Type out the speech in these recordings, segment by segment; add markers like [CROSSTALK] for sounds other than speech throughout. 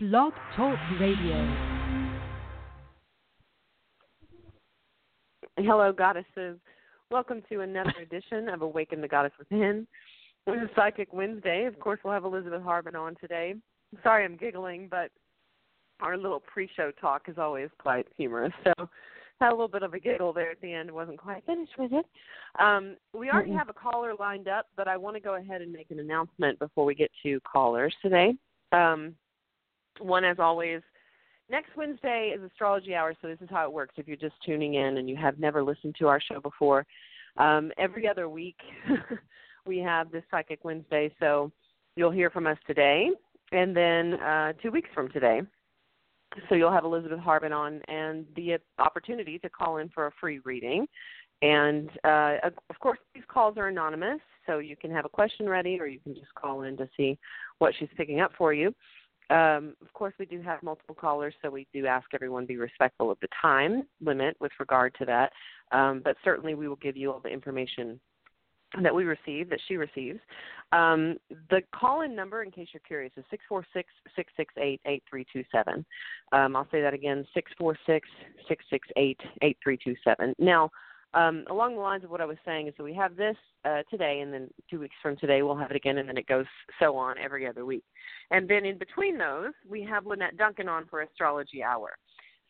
Blog Talk Radio. Hello, goddesses. Welcome to another [LAUGHS] edition of Awaken the Goddess Within. This is Psychic Wednesday. Of course, we'll have Elizabeth Harbin on today. Sorry I'm giggling, but our little pre-show talk is always quite humorous. So had a little bit of a giggle there at the end. wasn't quite finished with it. Um, we already have a caller lined up, but I want to go ahead and make an announcement before we get to callers today. Um, one, as always, next Wednesday is astrology hour. So this is how it works. If you're just tuning in and you have never listened to our show before, um, every other week [LAUGHS] we have this Psychic Wednesday. So you'll hear from us today, and then uh, two weeks from today so you'll have Elizabeth Harbin on and the opportunity to call in for a free reading. And uh, of course, these calls are anonymous, so you can have a question ready or you can just call in to see what she's picking up for you. Um, of course, we do have multiple callers, so we do ask everyone to be respectful of the time limit with regard to that. Um, but certainly, we will give you all the information that we receive, that she receives. Um, the call in number, in case you're curious, is 646 668 8327. Um, I'll say that again 646 668 8327. Now, um, along the lines of what I was saying, is that we have this uh, today, and then two weeks from today, we'll have it again, and then it goes so on every other week. And then in between those, we have Lynette Duncan on for Astrology Hour.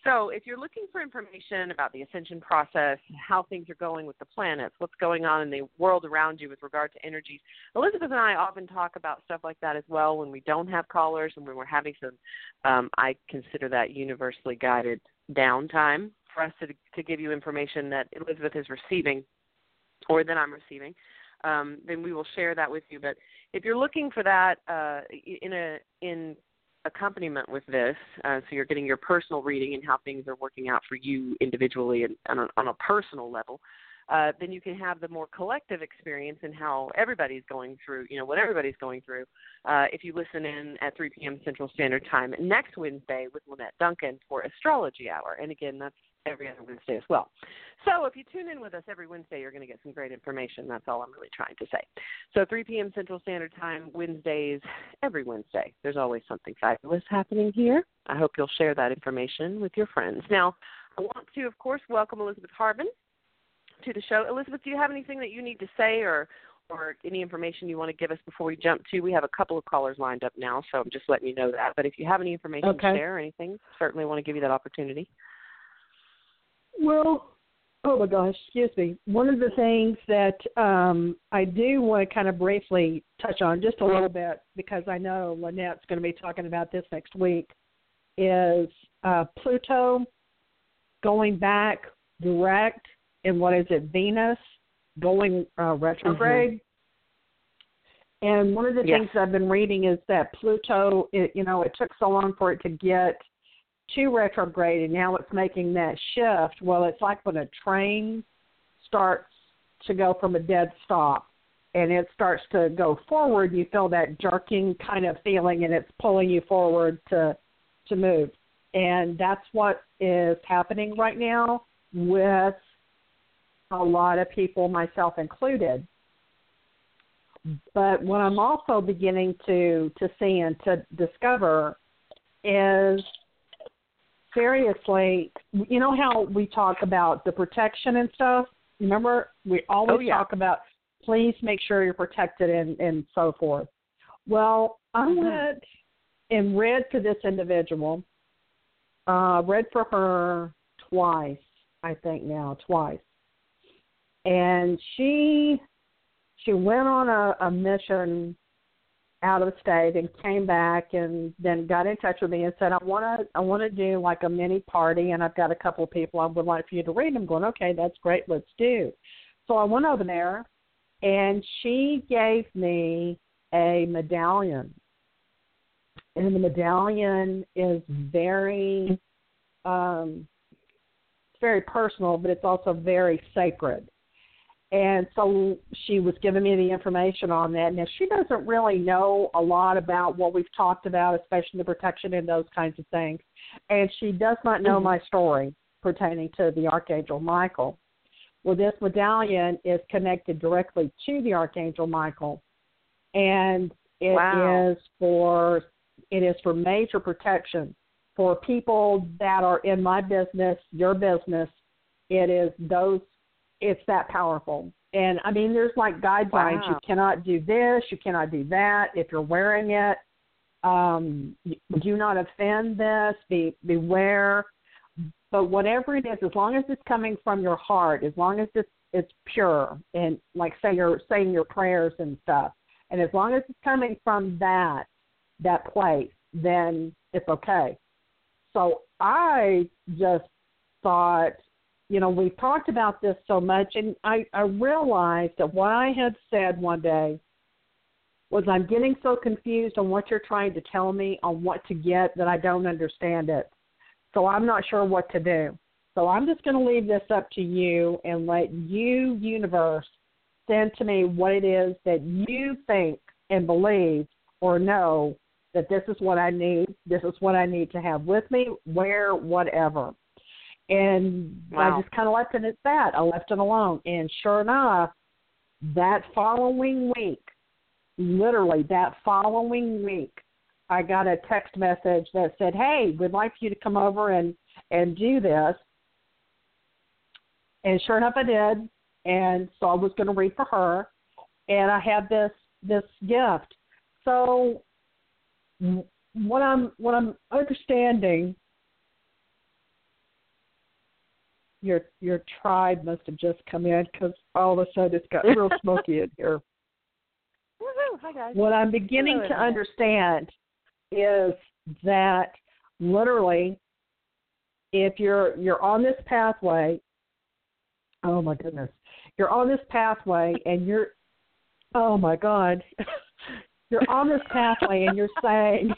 So, if you're looking for information about the ascension process, how things are going with the planets, what's going on in the world around you with regard to energies, Elizabeth and I often talk about stuff like that as well when we don't have callers and when we're having some, um, I consider that universally guided downtime for us to, to give you information that Elizabeth is receiving or that I'm receiving. Um, then we will share that with you. But if you're looking for that uh, in a in accompaniment with this, uh, so you're getting your personal reading and how things are working out for you individually and, and on, on a personal level, uh, then you can have the more collective experience in how everybody's going through, you know, what everybody's going through. Uh, if you listen in at 3 p.m. Central Standard Time next Wednesday with Lynette Duncan for Astrology Hour, and again, that's every other Wednesday as well. So if you tune in with us every Wednesday, you're going to get some great information. That's all I'm really trying to say. So 3 p.m. Central Standard Time, Wednesdays, every Wednesday. There's always something fabulous happening here. I hope you'll share that information with your friends. Now, I want to, of course, welcome Elizabeth Harbin to the show. Elizabeth, do you have anything that you need to say or or any information you want to give us before we jump to? We have a couple of callers lined up now, so I'm just letting you know that. But if you have any information okay. to share or anything, certainly want to give you that opportunity. Well, oh my gosh, excuse me. One of the things that um, I do want to kind of briefly touch on just a little bit because I know Lynette's going to be talking about this next week is uh, Pluto going back direct in what is it, Venus going uh, retrograde. Mm-hmm. And one of the yes. things I've been reading is that Pluto, it, you know, it took so long for it to get to retrograde and now it's making that shift. Well, it's like when a train starts to go from a dead stop and it starts to go forward, you feel that jerking kind of feeling and it's pulling you forward to to move. And that's what is happening right now with a lot of people, myself included. But what I'm also beginning to to see and to discover is seriously, you know how we talk about the protection and stuff? Remember, we always oh, yeah. talk about please make sure you're protected and, and so forth. Well, I mm-hmm. went and read for this individual, uh, read for her twice, I think now, twice. And she she went on a, a mission out of state and came back and then got in touch with me and said I want to I want to do like a mini party and I've got a couple of people I would like for you to read. I'm going okay, that's great, let's do. So I went over there and she gave me a medallion. And the medallion is very um it's very personal, but it's also very sacred. And so she was giving me the information on that. Now, she doesn't really know a lot about what we've talked about, especially the protection and those kinds of things. And she does not know mm-hmm. my story pertaining to the Archangel Michael. Well, this medallion is connected directly to the Archangel Michael. And it wow. is for it is for major protection for people that are in my business, your business. It is those. It's that powerful. And I mean, there's like guidelines. Wow. You cannot do this. You cannot do that. If you're wearing it, um, do not offend this. Be beware. But whatever it is, as long as it's coming from your heart, as long as it's it's pure, and like say you're saying your prayers and stuff, and as long as it's coming from that that place, then it's okay. So I just thought, you know, we've talked about this so much, and I, I realized that what I had said one day was I'm getting so confused on what you're trying to tell me on what to get that I don't understand it. So I'm not sure what to do. So I'm just going to leave this up to you and let you, universe, send to me what it is that you think and believe or know that this is what I need. This is what I need to have with me, where, whatever. And Wow. I just kind of left it at that. I left it alone. And sure enough, that following week, literally that following week, I got a text message that said, "Hey, we'd like you to come over and and do this." And sure enough, I did. And so I was going to read for her, and I had this this gift. So what I'm what I'm understanding, your your tribe must have just come in because all of a sudden it's got real [LAUGHS] smoky in here. Woohoo! Hi guys. What I'm beginning Hello, to understand is that literally, if you're you're on this pathway, oh my goodness, you're on this pathway and you're, oh my God, [LAUGHS] you're on this pathway and you're saying,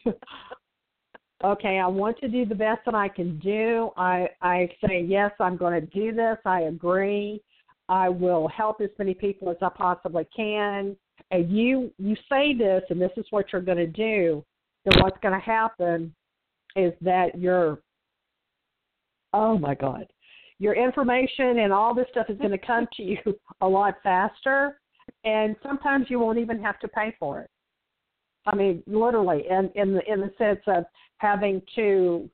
okay, I want to do the best that I can do. I I say yes, I'm going to do this. I agree. I will help as many people as I possibly can. And you you say this, and this is what you're going to do. Then what's going to happen is that your oh my god, your information and all this stuff is going to come to you [LAUGHS] a lot faster, and sometimes you won't even have to pay for it. I mean, literally, in in the in the sense of having to,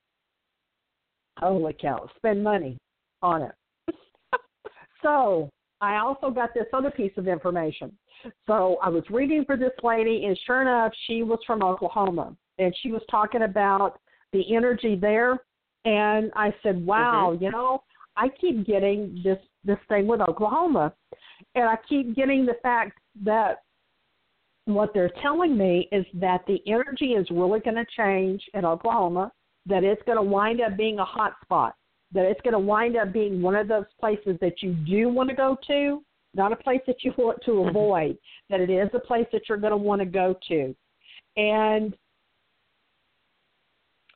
holy cow, spend money on it. [LAUGHS] so I also got this other piece of information. So I was reading for this lady, and sure enough, she was from Oklahoma, and she was talking about the energy there. And I said, "Wow, mm-hmm. you know, I keep getting this this thing with Oklahoma, and I keep getting the fact that what they're telling me is that the energy is really going to change in Oklahoma, that it's going to wind up being a hot spot, that it's going to wind up being one of those places that you do want to go to, not a place that you want to mm-hmm. avoid, that it is a place that you're going to want to go to. And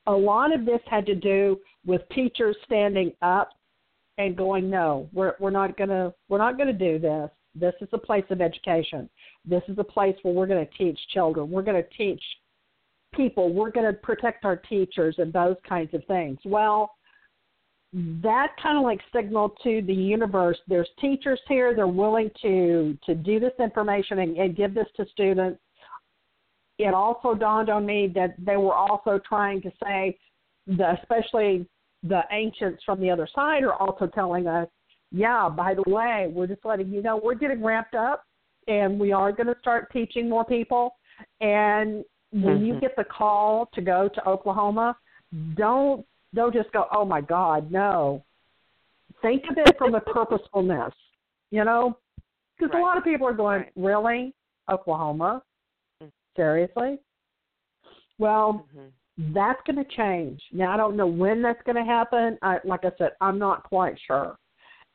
a lot of this had to do with teachers standing up and going, "No, we're we're not going to we're not going to do this. This is a place of education. This is a place where we're going to teach children. We're going to teach people. We're going to protect our teachers and those kinds of things." Well, that kind of like signaled to the universe there's teachers here they're willing to to do this information and, and give this to students it also dawned on me that they were also trying to say the especially the ancients from the other side are also telling us yeah by the way we're just letting you know we're getting ramped up and we are going to start teaching more people and when you Mhm. get the call to go to oklahoma don't don't just go, oh my God, no. Think of it from a purposefulness, you know? Because Right. a lot of people are going, Right. really? Oklahoma? Mm. Seriously? Well, Mhm. that's going to change. Now, I don't know when that's going to happen. I, like I said, I'm not quite sure.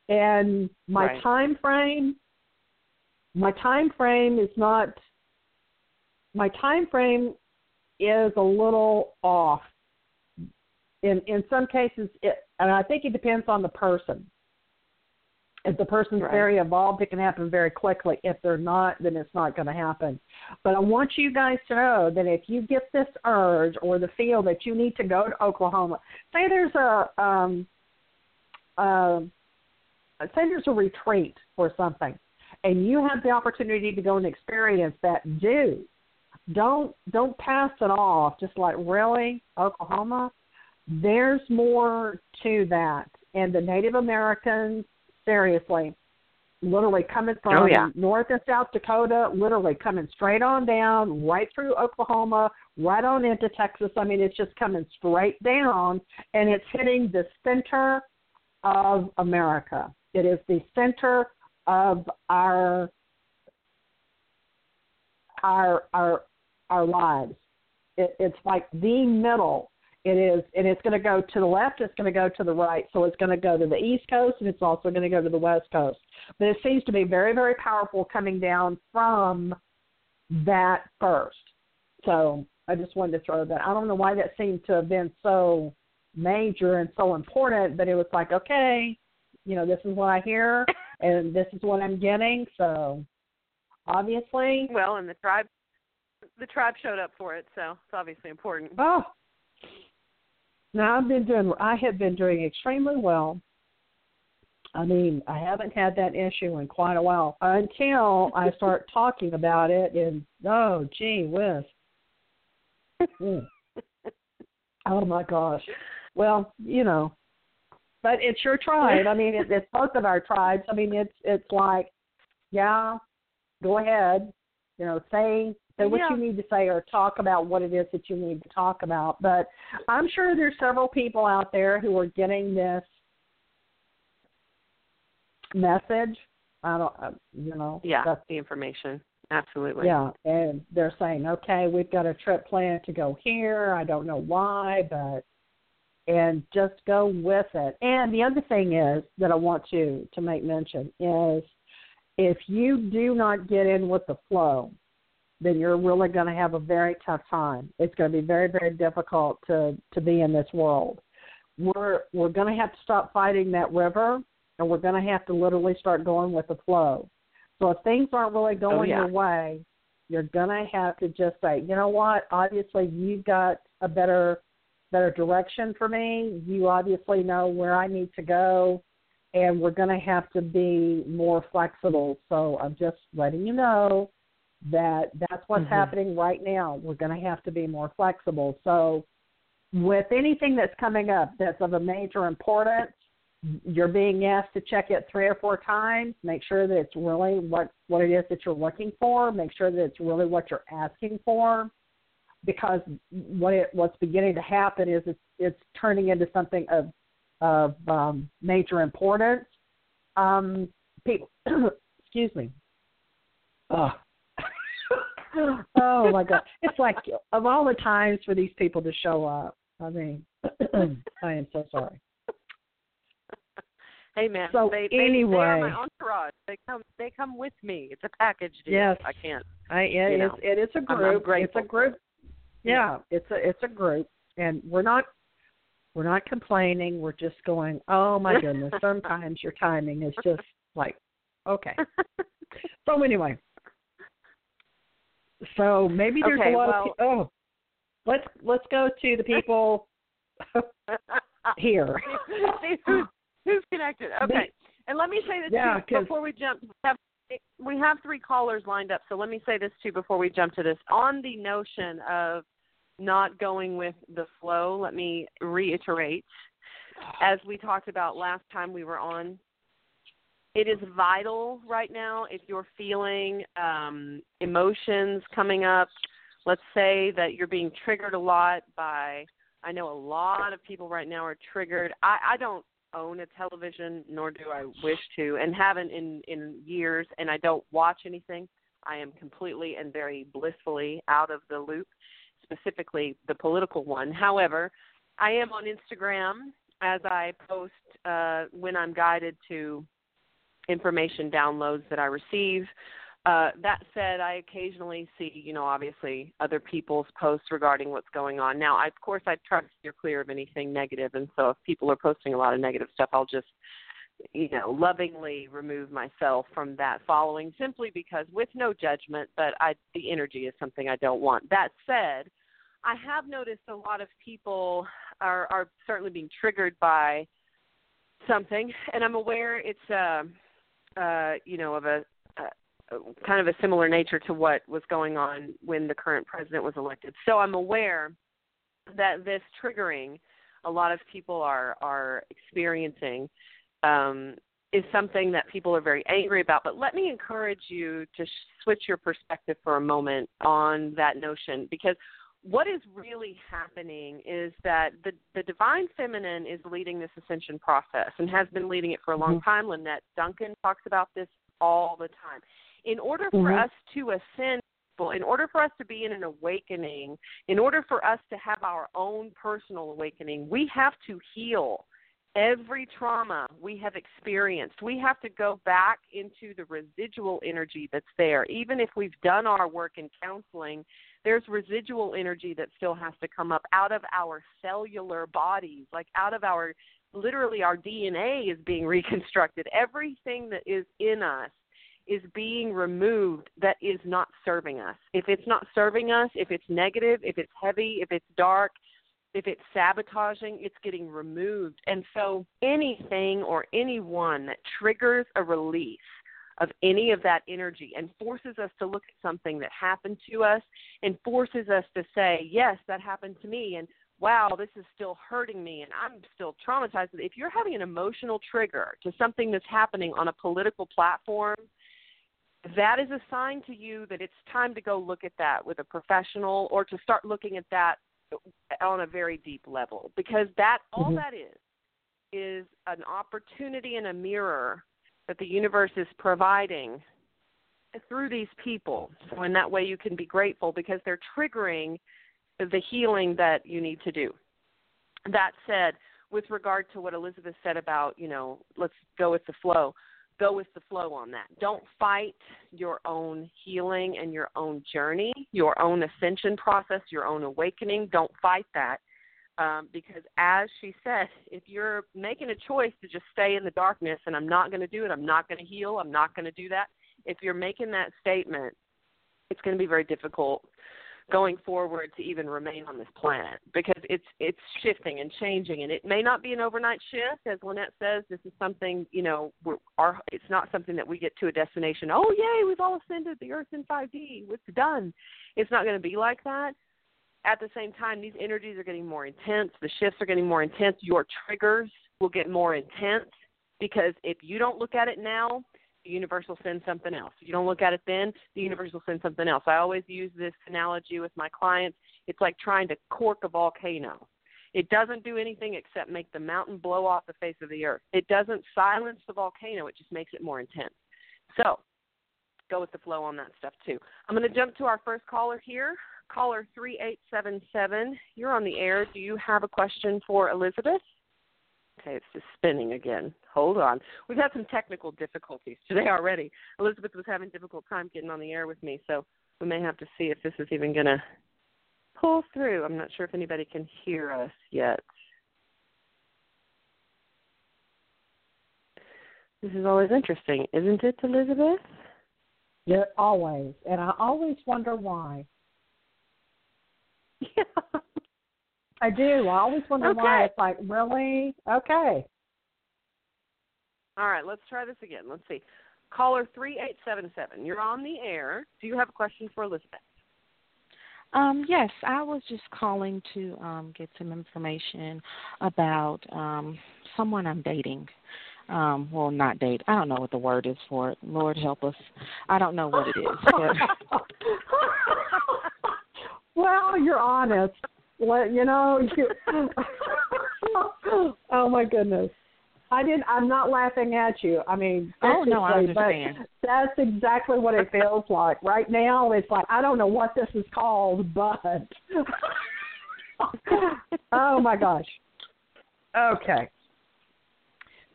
And my Right. time frame, my time frame is not. My time frame is a little off. In in some cases, it, and I think it depends on the person. If the person's Right. very involved, it can happen very quickly. If they're not, then it's not going to happen. But I want you guys to know that if you get this urge or the feel that you need to go to Oklahoma, say there's a um, uh, say there's a retreat or something, and you have the opportunity to go and experience that, do. don't don't pass it off. Just like really, Oklahoma. There's more to that, and the Native Americans, seriously, literally coming oh, from oh, yeah. North and South Dakota, literally coming straight on down, right through Oklahoma, right on into Texas. I mean, it's just coming straight down, and it's hitting the center of America. It is the center of our our our our lives. It, it's like the middle. It is, and it's going to go to the left. It's going to go to the right. So it's going to go to the east coast, and it's also going to go to the west coast. But it seems to be very, very powerful coming down from that first. So I just wanted to throw that. I don't know why that seemed to have been so major and so important, but it was like, okay, you know, this is what I hear, [LAUGHS] and this is what I'm getting. So obviously, well, and the tribe the tribe showed up for it, so it's obviously important. Oh, now I've been doing. I have been doing extremely well. I mean, I haven't had that issue in quite a while until I [LAUGHS] start talking about it. And oh, gee whiz! [LAUGHS] Mm. oh my gosh. Well, you know, but it's your tribe. I mean, it, it's both of our tribes. I mean, it's it's like, yeah, go ahead. You know, say say what yeah. you need to say or talk about what it is that you need to talk about. But I'm sure there's several people out there who are getting this message. I don't, uh, you know. Yeah, that's the information. Absolutely. Yeah, and they're saying, okay, we've got a trip planned to go here. I don't know why, but and just go with it. And the other thing is that I want to to make mention is if you do not get in with the flow, then you're really going to have a very tough time. It's going to be very, very difficult to to be in this world. We're we're going to have to stop fighting that river, and we're going to have to literally start going with the flow. So if things aren't really oh, going oh, yeah. your way, you're going to have to just say, you know what? Obviously, you've got a better better direction for me. You obviously know where I need to go, and we're going to have to be more flexible. So I'm just letting you know that that's what's mm-hmm. happening right now. We're going to have to be more flexible. So, with anything that's coming up that's of a major importance, you're being asked to check it three or four times. Make sure that it's really what what it is that you're looking for. Make sure that it's really what you're asking for, because what it what's beginning to happen is it's it's turning into something of of um, major importance. Um, people, [CLEARS THROAT] excuse me. Oh, [LAUGHS] oh my god! It's like of all the times for these people to show up. I mean, [CLEARS THROAT] I am so sorry. Hey man, so they, anyway, they, they are my entourage. They come, they come with me. It's a package deal. Yes, I can't. I it is, know, it is a I'm, group. I'm it's a group. Yeah, it's a it's a group, and we're not we're not complaining. We're just going. Oh my goodness! [LAUGHS] Sometimes your timing is just like okay. [LAUGHS] so anyway, so maybe there's okay, a lot well, of oh, let's let's go to the people here. [LAUGHS] See who's, who's connected? Okay, and let me say this yeah, too before we jump. We have, we have three callers lined up, so let me say this too before we jump to this. On the notion of not going with the flow, let me reiterate, as we talked about last time we were on, it is vital right now if you're feeling um, emotions coming up. Let's say that you're being triggered a lot by, I know a lot of people right now are triggered. I, I don't own a television, nor do I wish to, and haven't in, in years, and I don't watch anything. I am completely and very blissfully out of the loop, specifically the political one. However, I am on Instagram as I post uh, when I'm guided to information downloads that I receive. Uh, that said, I occasionally see, you know, obviously other people's posts regarding what's going on. Now, I, of course, I try to steer clear of anything negative, and so if people are posting a lot of negative stuff, I'll just, you know, lovingly remove myself from that following, simply because, with no judgment, but I, the energy is something I don't want. That said, I have noticed a lot of people are, are certainly being triggered by something, and I'm aware it's. Uh, uh, you know, of a, a kind of a similar nature to what was going on when the current president was elected. So I'm aware that this triggering a lot of people are are experiencing um, is something that people are very angry about. But let me encourage you to sh- switch your perspective for a moment on that notion because what is really happening is that the, the divine feminine is leading this ascension process and has been leading it for a long mm-hmm. time. Lynette Duncan talks about this all the time. In order for mm-hmm. us to ascend, in order for us to be in an awakening, in order for us to have our own personal awakening, we have to heal every trauma we have experienced. We have to go back into the residual energy that's there. Even if we've done our work in counseling, there's residual energy that still has to come up out of our cellular bodies, like out of our literally our DNA is being reconstructed. Everything that is in us is being removed that is not serving us. If it's not serving us, if it's negative, if it's heavy, if it's dark, if it's sabotaging, it's getting removed. And so anything or anyone that triggers a release of any of that energy and forces us to look at something that happened to us and forces us to say, yes, that happened to me. And wow, this is still hurting me and I'm still traumatized. If you're having an emotional trigger to something that's happening on a political platform, that is a sign to you that it's time to go look at that with a professional or to start looking at that on a very deep level because that all mm-hmm. that is is an opportunity and a mirror that the universe is providing through these people. So in that way you can be grateful because they're triggering the healing that you need to do. That said, with regard to what Elizabeth said about, you know, let's go with the flow go with the flow on that. Don't fight your own healing and your own journey, your own ascension process, your own awakening. Don't fight that. Um, because as she said, if you're making a choice to just stay in the darkness and I'm not going to do it, I'm not going to heal, I'm not going to do that, if you're making that statement, it's going to be very difficult going forward to even remain on this planet because it's it's shifting and changing and it may not be an overnight shift as Lynette says this is something you know we're, our it's not something that we get to a destination oh yay we've all ascended the earth in 5D it's done. It's not going to be like that at the same time these energies are getting more intense the shifts are getting more intense your triggers will get more intense because if you don't look at it now the universe will send something else. If you don't look at it then, the universe will send something else. I always use this analogy with my clients. It's like trying to cork a volcano. It doesn't do anything except make the mountain blow off the face of the earth. It doesn't silence the volcano, it just makes it more intense. So, go with the flow on that stuff too. I'm going to jump to our first caller here. Caller 3877. You're on the air. Do you have a question for Elizabeth? Okay, it's just spinning again. Hold on. We've had some technical difficulties today already. Elizabeth was having difficult time getting on the air with me, so we may have to see if this is even going to pull through. I'm not sure if anybody can hear us yet. This is always interesting, isn't it, Elizabeth? Yeah, always. And I always wonder why. Yeah. [LAUGHS] I do. I always wonder okay. why. It's like, really? Okay. All right, let's try this again. Let's see. Caller 3877, you're on the air. Do you have a question for Elizabeth? Um, yes, I was just calling to um, get some information about um, someone I'm dating. Um, well, not date. I don't know what the word is for it. Lord help us. I don't know what it is. But... [LAUGHS] [LAUGHS] well, you're honest. What you know? You, [LAUGHS] oh my goodness. I didn't. I'm not laughing at you. I mean, oh no, I understand. That's exactly what it [LAUGHS] feels like right now. It's like I don't know what this is called, but [LAUGHS] oh my gosh. Okay.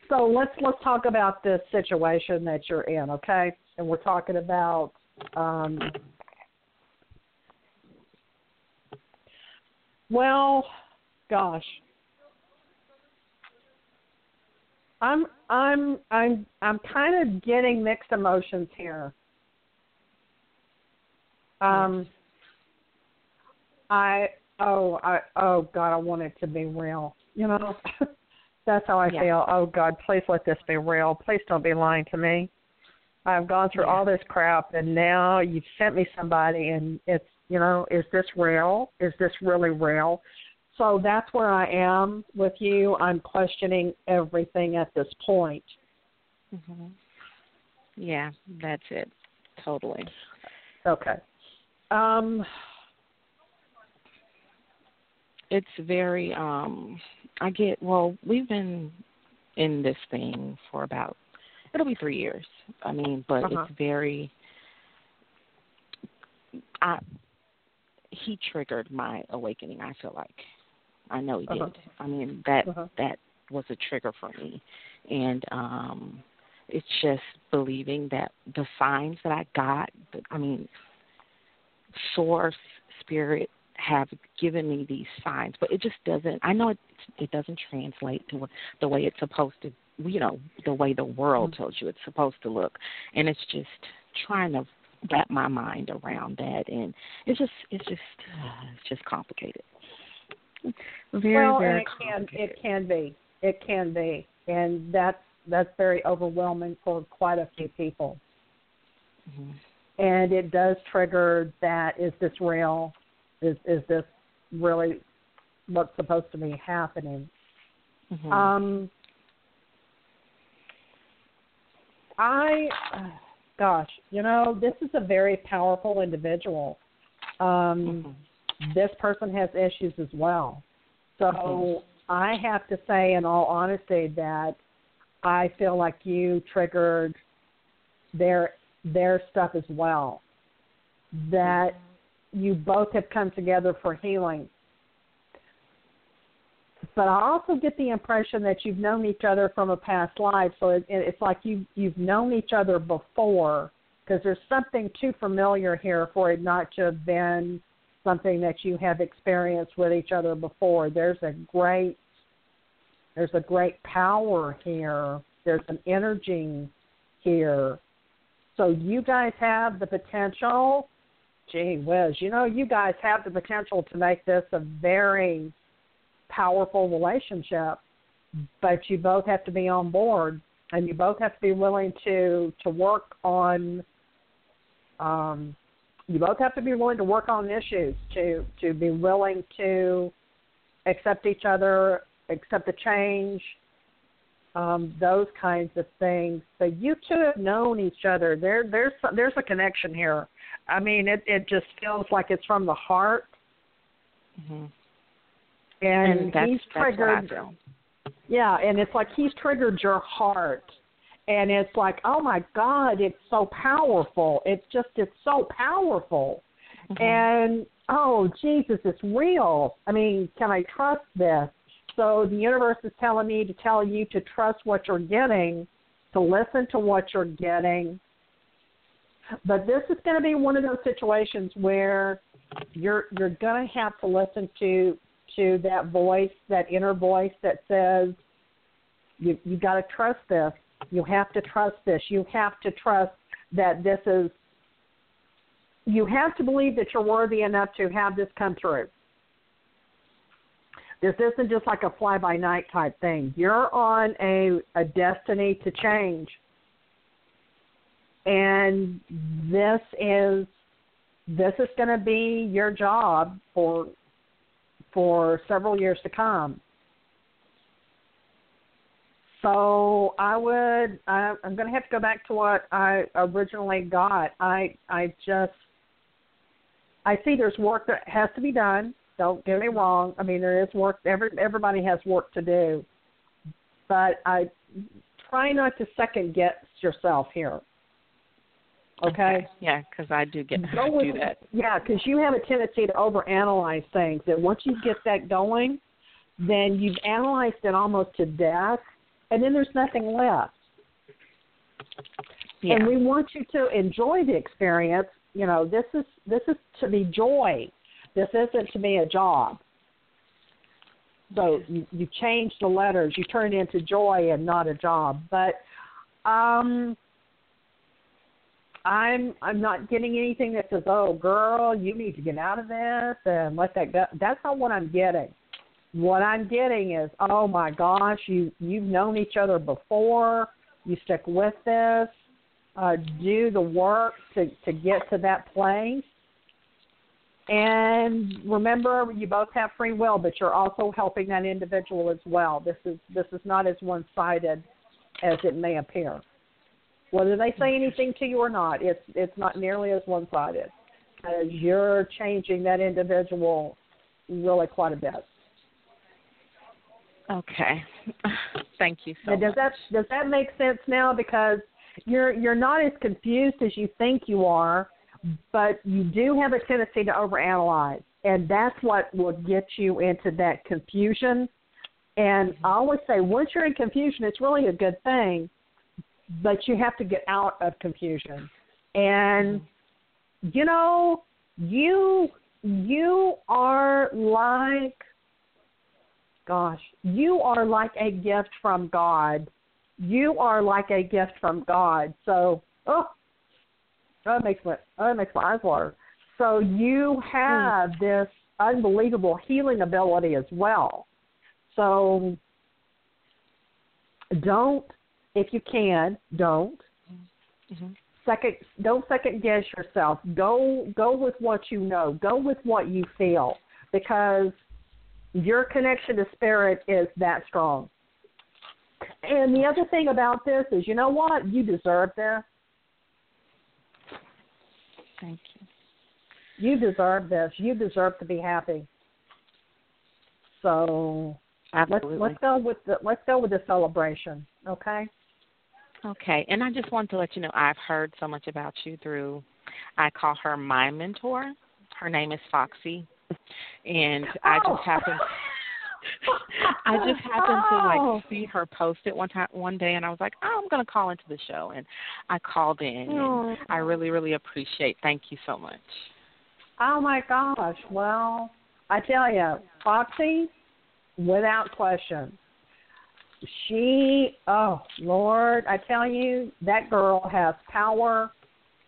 So let's let's talk about this situation that you're in, okay? And we're talking about um, Well, gosh. I'm I'm I'm I'm kind of getting mixed emotions here. Um I oh I oh god I want it to be real. You know [LAUGHS] that's how I yeah. feel. Oh god, please let this be real. Please don't be lying to me. I've gone through Yeah. all this crap, and now you've sent me somebody, and it's you know, is this real? Is this really real? So that's where I am with you. I'm questioning everything at this point. hmm Yeah, that's it. Totally. Okay. Um, It's very um I get well, we've been in this thing for about it'll be 3 years. I mean, but Uh-huh. it's very I he triggered my awakening, I feel like. I know he Uh-huh. did. I mean, that Uh-huh. that was a trigger for me. And um it's just believing that the signs that I got, I mean, source, spirit have given me these signs, but it just doesn't. I know it it doesn't translate to the way it's supposed to. You know, the way the world Mm-hmm. tells you it's supposed to look, and it's just trying to wrap my mind around that, and it's just it's just uh, it's just complicated. Very well, very and it can it can be it can be, and that's that's very overwhelming for quite a few people. Mhm. And it does trigger that: is this real? Is is this really what's supposed to be happening? Mhm. Um, I, [SIGHS] gosh, you know, this is a very powerful individual. Um, Mhm. this person has issues as well. So Mhm. I have to say, in all honesty, that I feel like you triggered their their stuff as well. That you both have come together for healing. But I also get the impression that you've known each other from a past life, so it, it's like you you've known each other before. Because there's something too familiar here for it not to have been something that you have experienced with each other before. There's a great there's a great power here. There's an energy here. So you guys have the potential. Gee whiz, you know you guys have the potential to make this a very powerful relationship, but you both have to be on board and you both have to be willing to to work on um you both have to be willing to work on issues to to be willing to accept each other accept the change um those kinds of things. So you two have known each other. There there's there's a connection here. I mean it it just feels like it's from the heart. Mhm. And, And he's that's what I triggered yeah, and it's like he's triggered your heart. And it's like, oh my God, it's so powerful. It's just, it's so powerful. Mhm. And oh, Jesus, it's real. I mean, can I trust this? So the universe is telling me to tell you to trust what you're getting, to listen to what you're getting. But this is going to be one of those situations where you're you're going to have to listen to to that voice, that inner voice that says you you got to trust this. You have to trust this. You have to trust that this is you have to believe that you're worthy enough to have this come through. This isn't just like a fly by night type thing. You're on a, a destiny to change. And this is this is going to be your job for for several years to come. So I would I, I'm going to have to go back to what I originally got. I I just I see there's work that has to be done. Don't get me wrong. I mean there is work. Every everybody has work to do, but I try not to second guess yourself here. Okay. Yeah, because I do get Go with, do that. Yeah, because you have a tendency to overanalyze things. That once you get that going, then you've analyzed it almost to death, and then there's nothing left. Yeah. And we want you to enjoy the experience. You know, this is this is to be joy. This isn't to be a job. So you, you change the letters. You turn it into joy and not a job. But um, I'm I'm not getting anything that says, "Oh, girl, you need to get out of this and let that go." That's not what I'm getting. What I'm getting is, "Oh my gosh, you you've known each other before. You stick with this. uh, do the work to, to get to that place. And remember, you both have free will, but you're also helping that individual as well. This is this is not as one-sided as it may appear. Whether they say anything to you or not, it's it's not nearly as one-sided, as you're changing that individual really quite a bit. Okay. [LAUGHS] Thank you so now, does much. that does that make sense now? Because you're you're not as confused as you think you are, but you do have a tendency to overanalyze, and that's what will get you into that confusion. And I always say, once you're in confusion, it's really a good thing, but you have to get out of confusion. And you know, you you are like gosh, you are like a gift from God. You are like a gift from God. So, oh, that makes my that makes my eyes water. So you have mm. this unbelievable healing ability as well. So don't, if you can, don't mm-hmm. second don't second guess yourself. Go go with what you know. Go with what you feel because your connection to spirit is that strong. And the other thing about this is, you know what? You deserve this. Thank you. You deserve this. You deserve to be happy. So Absolutely. let's let's go with the let's go with the celebration, okay? Okay, and I just want to let you know I've heard so much about you through I call her my mentor. Her name is Foxy and I just oh. happened [LAUGHS] I just happened to oh. like see her post it one time one day and I was like, oh, I'm gonna call into the show and I called in oh. and I oh. really, really appreciate thank you so much. Oh my gosh. Well, I tell you, Foxy, without question. She oh Lord, I tell you, that girl has power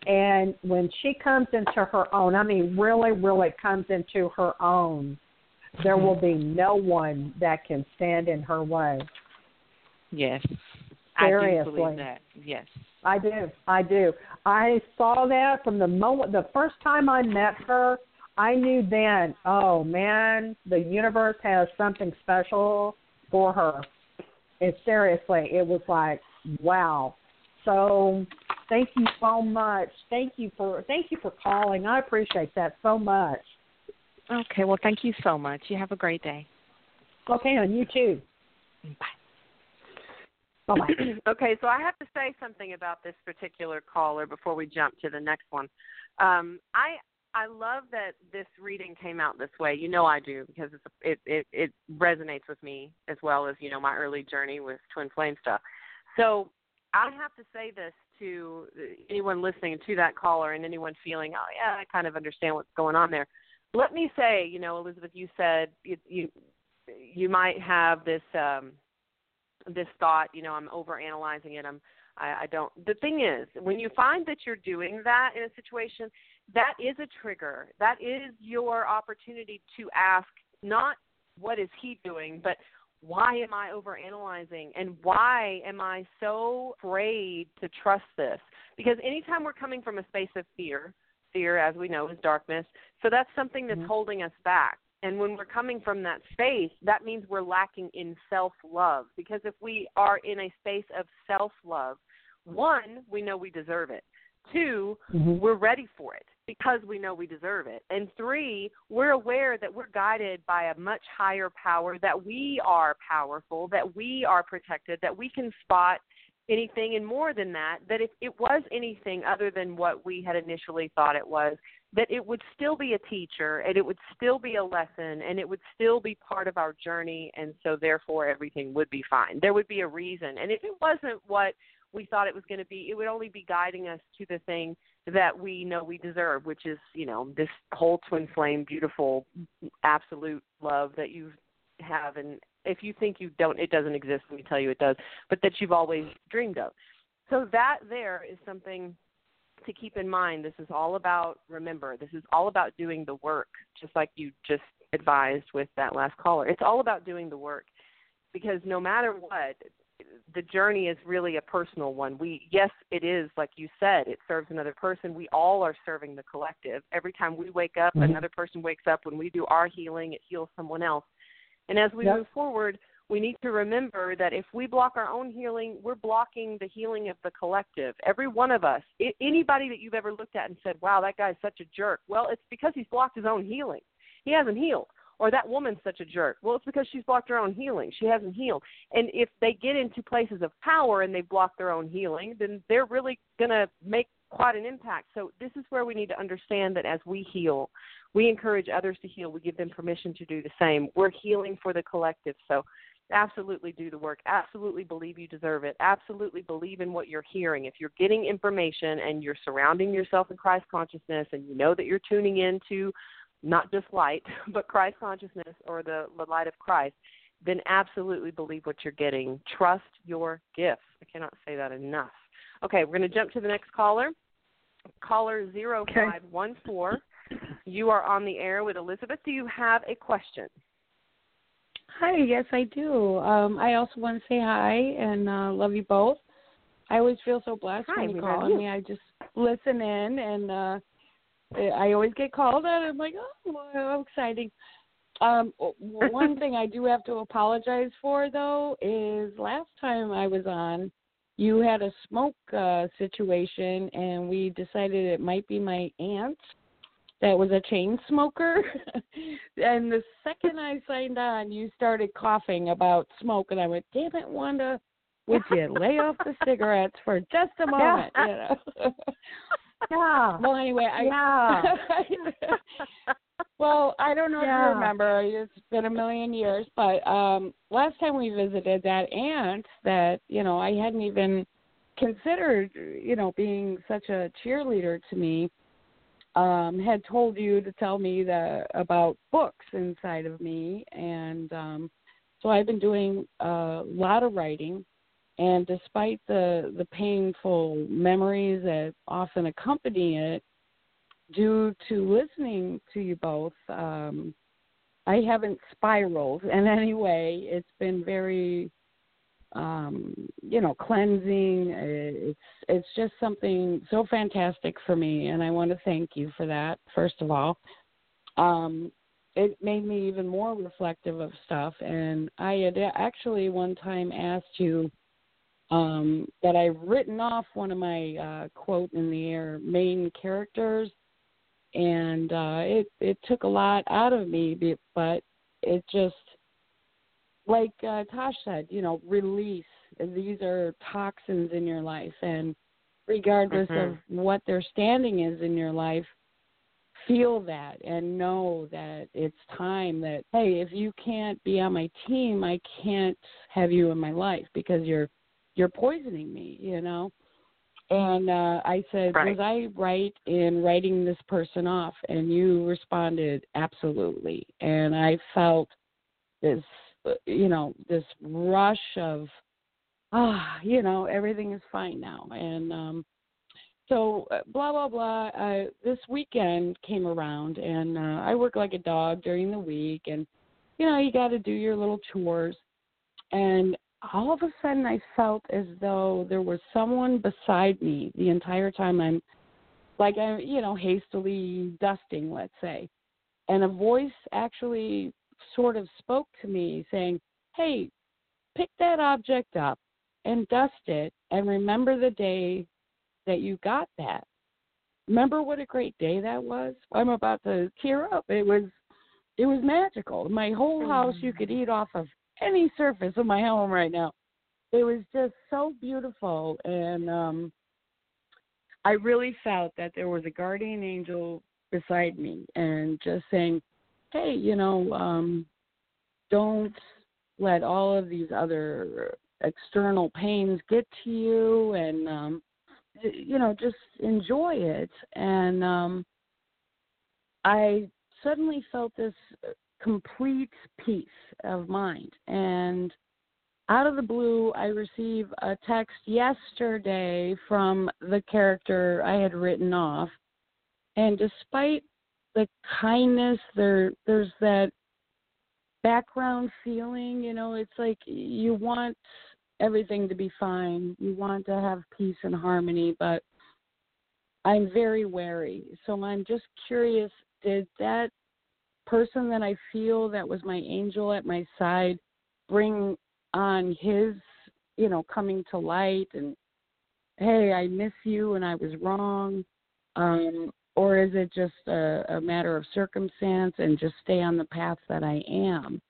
and when she comes into her own, I mean, really, really comes into her own, there will be mm-hmm. no one that can stand in her way. Yes. Seriously. I do believe that. Yes. I do. I do. I saw that from the moment, the first time I met her, I knew then, oh man, the universe has something special for her. And seriously, it was like, wow. So Thank you so much. Thank you for thank you for calling. I appreciate that so much. Okay, well thank you so much. You have a great day. Okay, and you too. Bye. Bye-bye. [CLEARS THROAT] okay, so I have to say something about this particular caller before we jump to the next one. Um, I I love that this reading came out this way. You know I do because it's, it it it resonates with me as well as you know my early journey with twin flame stuff. So I have to say this to anyone listening to that caller and anyone feeling, oh yeah, I kind of understand what's going on there. Let me say, you know, Elizabeth, you said you you, you might have this um, this thought, you know, I'm over analyzing it. I'm I, I don't. The thing is, when you find that you're doing that in a situation, that is a trigger. That is your opportunity to ask not what is he doing, but why am I overanalyzing and why am I so afraid to trust this? Because anytime we're coming from a space of fear, fear, as we know, is darkness. So that's something that's mm-hmm. holding us back. And when we're coming from that space, that means we're lacking in self love. Because if we are in a space of self love, one, we know we deserve it. 2 we mm-hmm. we're ready for it because we know we deserve it. And three, we're aware that we're guided by a much higher power, that we are powerful, that we are protected, that we can spot anything and more than that, that if it was anything other than what we had initially thought it was, that it would still be a teacher and it would still be a lesson and it would still be part of our journey and so therefore everything would be fine. There would be a reason. And if it wasn't what we thought it was going to be, it would only be guiding us to the thing that we know we deserve, which is, you know, this whole twin flame, beautiful, absolute love that you have. And if you think you don't, it doesn't exist, let me tell you it does, but that you've always dreamed of. So that there is something to keep in mind. This is all about, remember, this is all about doing the work, just like you just advised with that last caller. It's all about doing the work because no matter what, the journey is really a personal one. We yes, it is like you said, it serves another person. We all are serving the collective. Every time we wake up, Mhm. another person wakes up. When we do our healing, it heals someone else. And as we Yep. move forward, we need to remember that if we block our own healing, we're blocking the healing of the collective. Every one of us, anybody that you've ever looked at and said, "Wow, that guy's such a jerk." Well, it's because he's blocked his own healing. He hasn't healed. Or that woman's such a jerk. Well, it's because she's blocked her own healing. She hasn't healed. And if they get into places of power and they block their own healing, then they're really going to make quite an impact. So this is where we need to understand that as we heal, we encourage others to heal. We give them permission to do the same. We're healing for the collective. So absolutely do the work. Absolutely believe you deserve it. Absolutely believe in what you're hearing. If you're getting information and you're surrounding yourself in Christ consciousness and you know that you're tuning into not just light, [LAUGHS] but Christ consciousness or the, the light of Christ, then absolutely believe what you're getting. Trust your gifts. I cannot say that enough. Okay, we're going to jump to the next caller. Caller 0514. You are on the air with Elizabeth. Do you have a question? Hi, yes, I do. Um, I also want to say hi and uh, love you both. I always feel so blessed Hi, when you call me. I just listen in, and uh, I always get called, and I'm like, oh, well, how exciting. Um, [LAUGHS] one thing I do have to apologize for, though, is last time I was on, you had a smoke uh, situation, and we decided it might be my aunt that was a chain smoker. [LAUGHS] and the second I signed on, you started coughing about smoke, and I went, "Damn it, Wanda, would you lay off the cigarettes for just a moment?" You know. [LAUGHS] Yeah. [LAUGHS] well, anyway, I. Yeah. well, I don't know if you remember. It's been a million years, but um last time we visited that aunt that you know I hadn't even considered, you know, being such a cheerleader to me um had told you to tell me the about books inside of me. And um so I've been doing a lot of writing. And despite the the painful memories that often accompany it due to listening to you both um I haven't spiraled in [LAUGHS] any way. It's been very um you know cleansing. It's it's just something so fantastic for me and i want to thank you for that first of all. Um it made me even more reflective of stuff and i had actually one time asked you um that i've written off one of my uh quote in the air main characters and uh it it took a lot out of me but it just like uh, Tosh said, you know, release. These are toxins in your life, and regardless Mhm. of what their standing is in your life, feel that and know that it's time that hey, if you can't be on my team, I can't have you in my life because you're you're poisoning me, you know. And uh, I said, Right. was I right in writing this person off? And you responded, absolutely. And I felt this you know this rush of ah you know everything is fine now. And um so uh, blah blah blah uh this weekend came around and uh i work like a dog during the week and you know you got to do your little chores. And all of a sudden i felt as though there was someone beside me the entire time. I'm like i'm you know hastily dusting let's say. And a voice actually sort of spoke to me saying, Hey, pick that object up and dust it and remember the day that you got that. Remember what a great day that was? I'm about to tear up. It was it was magical. My whole house you could eat off of any surface of my home right now. It was just so beautiful and um I really felt that there was a guardian angel beside me and just saying, hey, you know, um, don't let all of these other external pains get to you and um you know just enjoy it. And um i suddenly felt this complete peace of mind. And out of the blue i receive a text yesterday from the character i had written off. And despite the kindness there there's that background feeling you know it's like you want everything to be fine. You want to have peace and harmony, but I'm very wary. So I'm just curious did that person that I feel that was my angel at my side bring on his, you know, coming to light and hey, I miss you and I was wrong? Um, or is it just a, a matter of circumstance and just stay on the path that I am?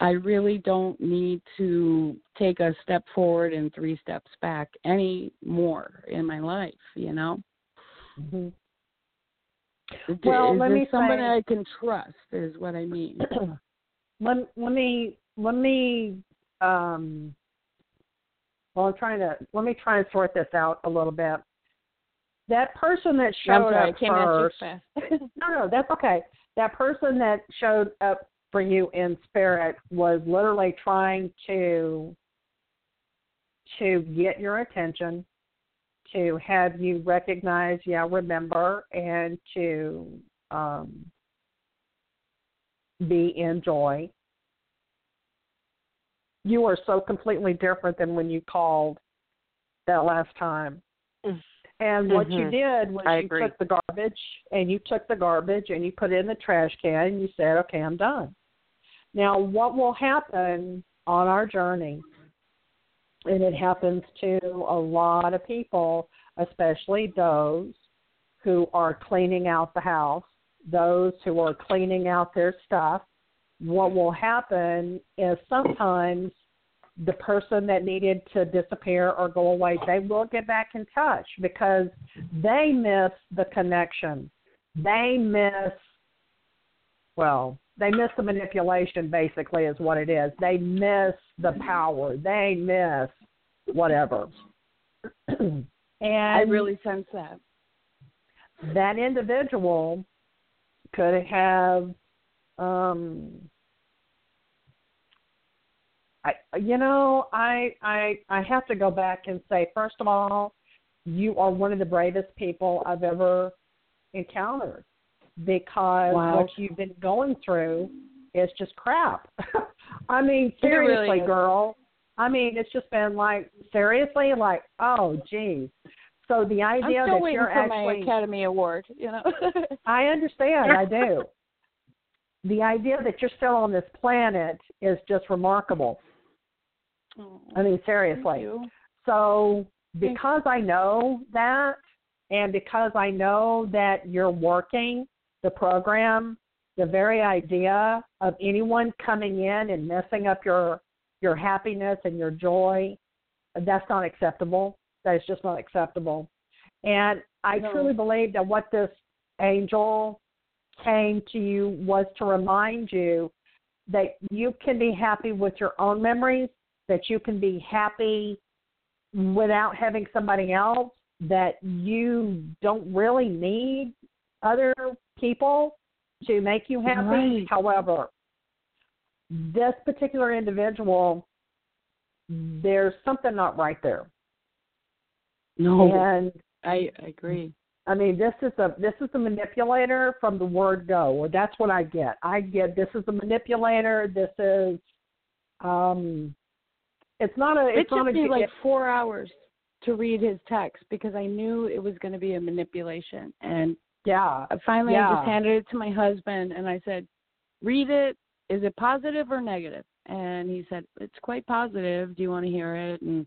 I really don't need to take a step forward and three steps back anymore in my life, you know? Mm-hmm. Well, is let me somebody say, I can trust is what I mean. [CLEARS THROAT] let let me let me um well I'm trying to let me try and sort this out a little bit. That person that showed sorry, up first, at you fast. [LAUGHS] no, no, that's okay. That person that showed up for you in spirit was literally trying to to get your attention, to have you recognize, yeah, remember, and to um, be in joy. You are so completely different than when you called that last time. And what you Mhm. did was I you agree. took the garbage and you took the garbage and you put it in the trash can and you said, Okay, I'm done. Now what will happen on our journey, and it happens to a lot of people, especially those who are cleaning out the house, those who are cleaning out their stuff, what will happen is sometimes the person that needed to disappear or go away, they will get back in touch because they miss the connection. They miss, well, they miss the manipulation, basically, is what it is. They miss the power. They miss whatever. [CLEARS THROAT] and I really sense that. that individual could have um I you know, I I I have to go back and say first of all, you are one of the bravest people I've ever encountered because Wow. what you've been going through is just crap. [LAUGHS] I mean, It really seriously, girl. I mean, it's just been like seriously, like, oh geez. So the I'm idea still that waiting you're for my actually Academy Award, you know. [LAUGHS] I understand, I do. [LAUGHS] The idea that you're still on this planet is just remarkable. Oh, I mean, seriously. So, because I know that, and because I know that you're working the program, the very idea of anyone coming in and messing up your your happiness and your joy, that's not acceptable. That is just not acceptable. And I No. truly believe that what this angel came to you was to remind you that you can be happy with your own memories, that you can be happy without having somebody else, that you don't really need other people to make you happy. Right. However, this particular individual, there's something not right there. No, And I I agree. I mean, this is a this is the manipulator from the word go. Or that's what I get. I get this is a manipulator. This is, um, it's not a. It It's not took a. me like four hours to read his text because I knew it was going to be a manipulation, and yeah. I finally I just handed it to my husband and I said, "Read it. Is it positive or negative?" And he said, "It's quite positive. Do you want to hear it?" And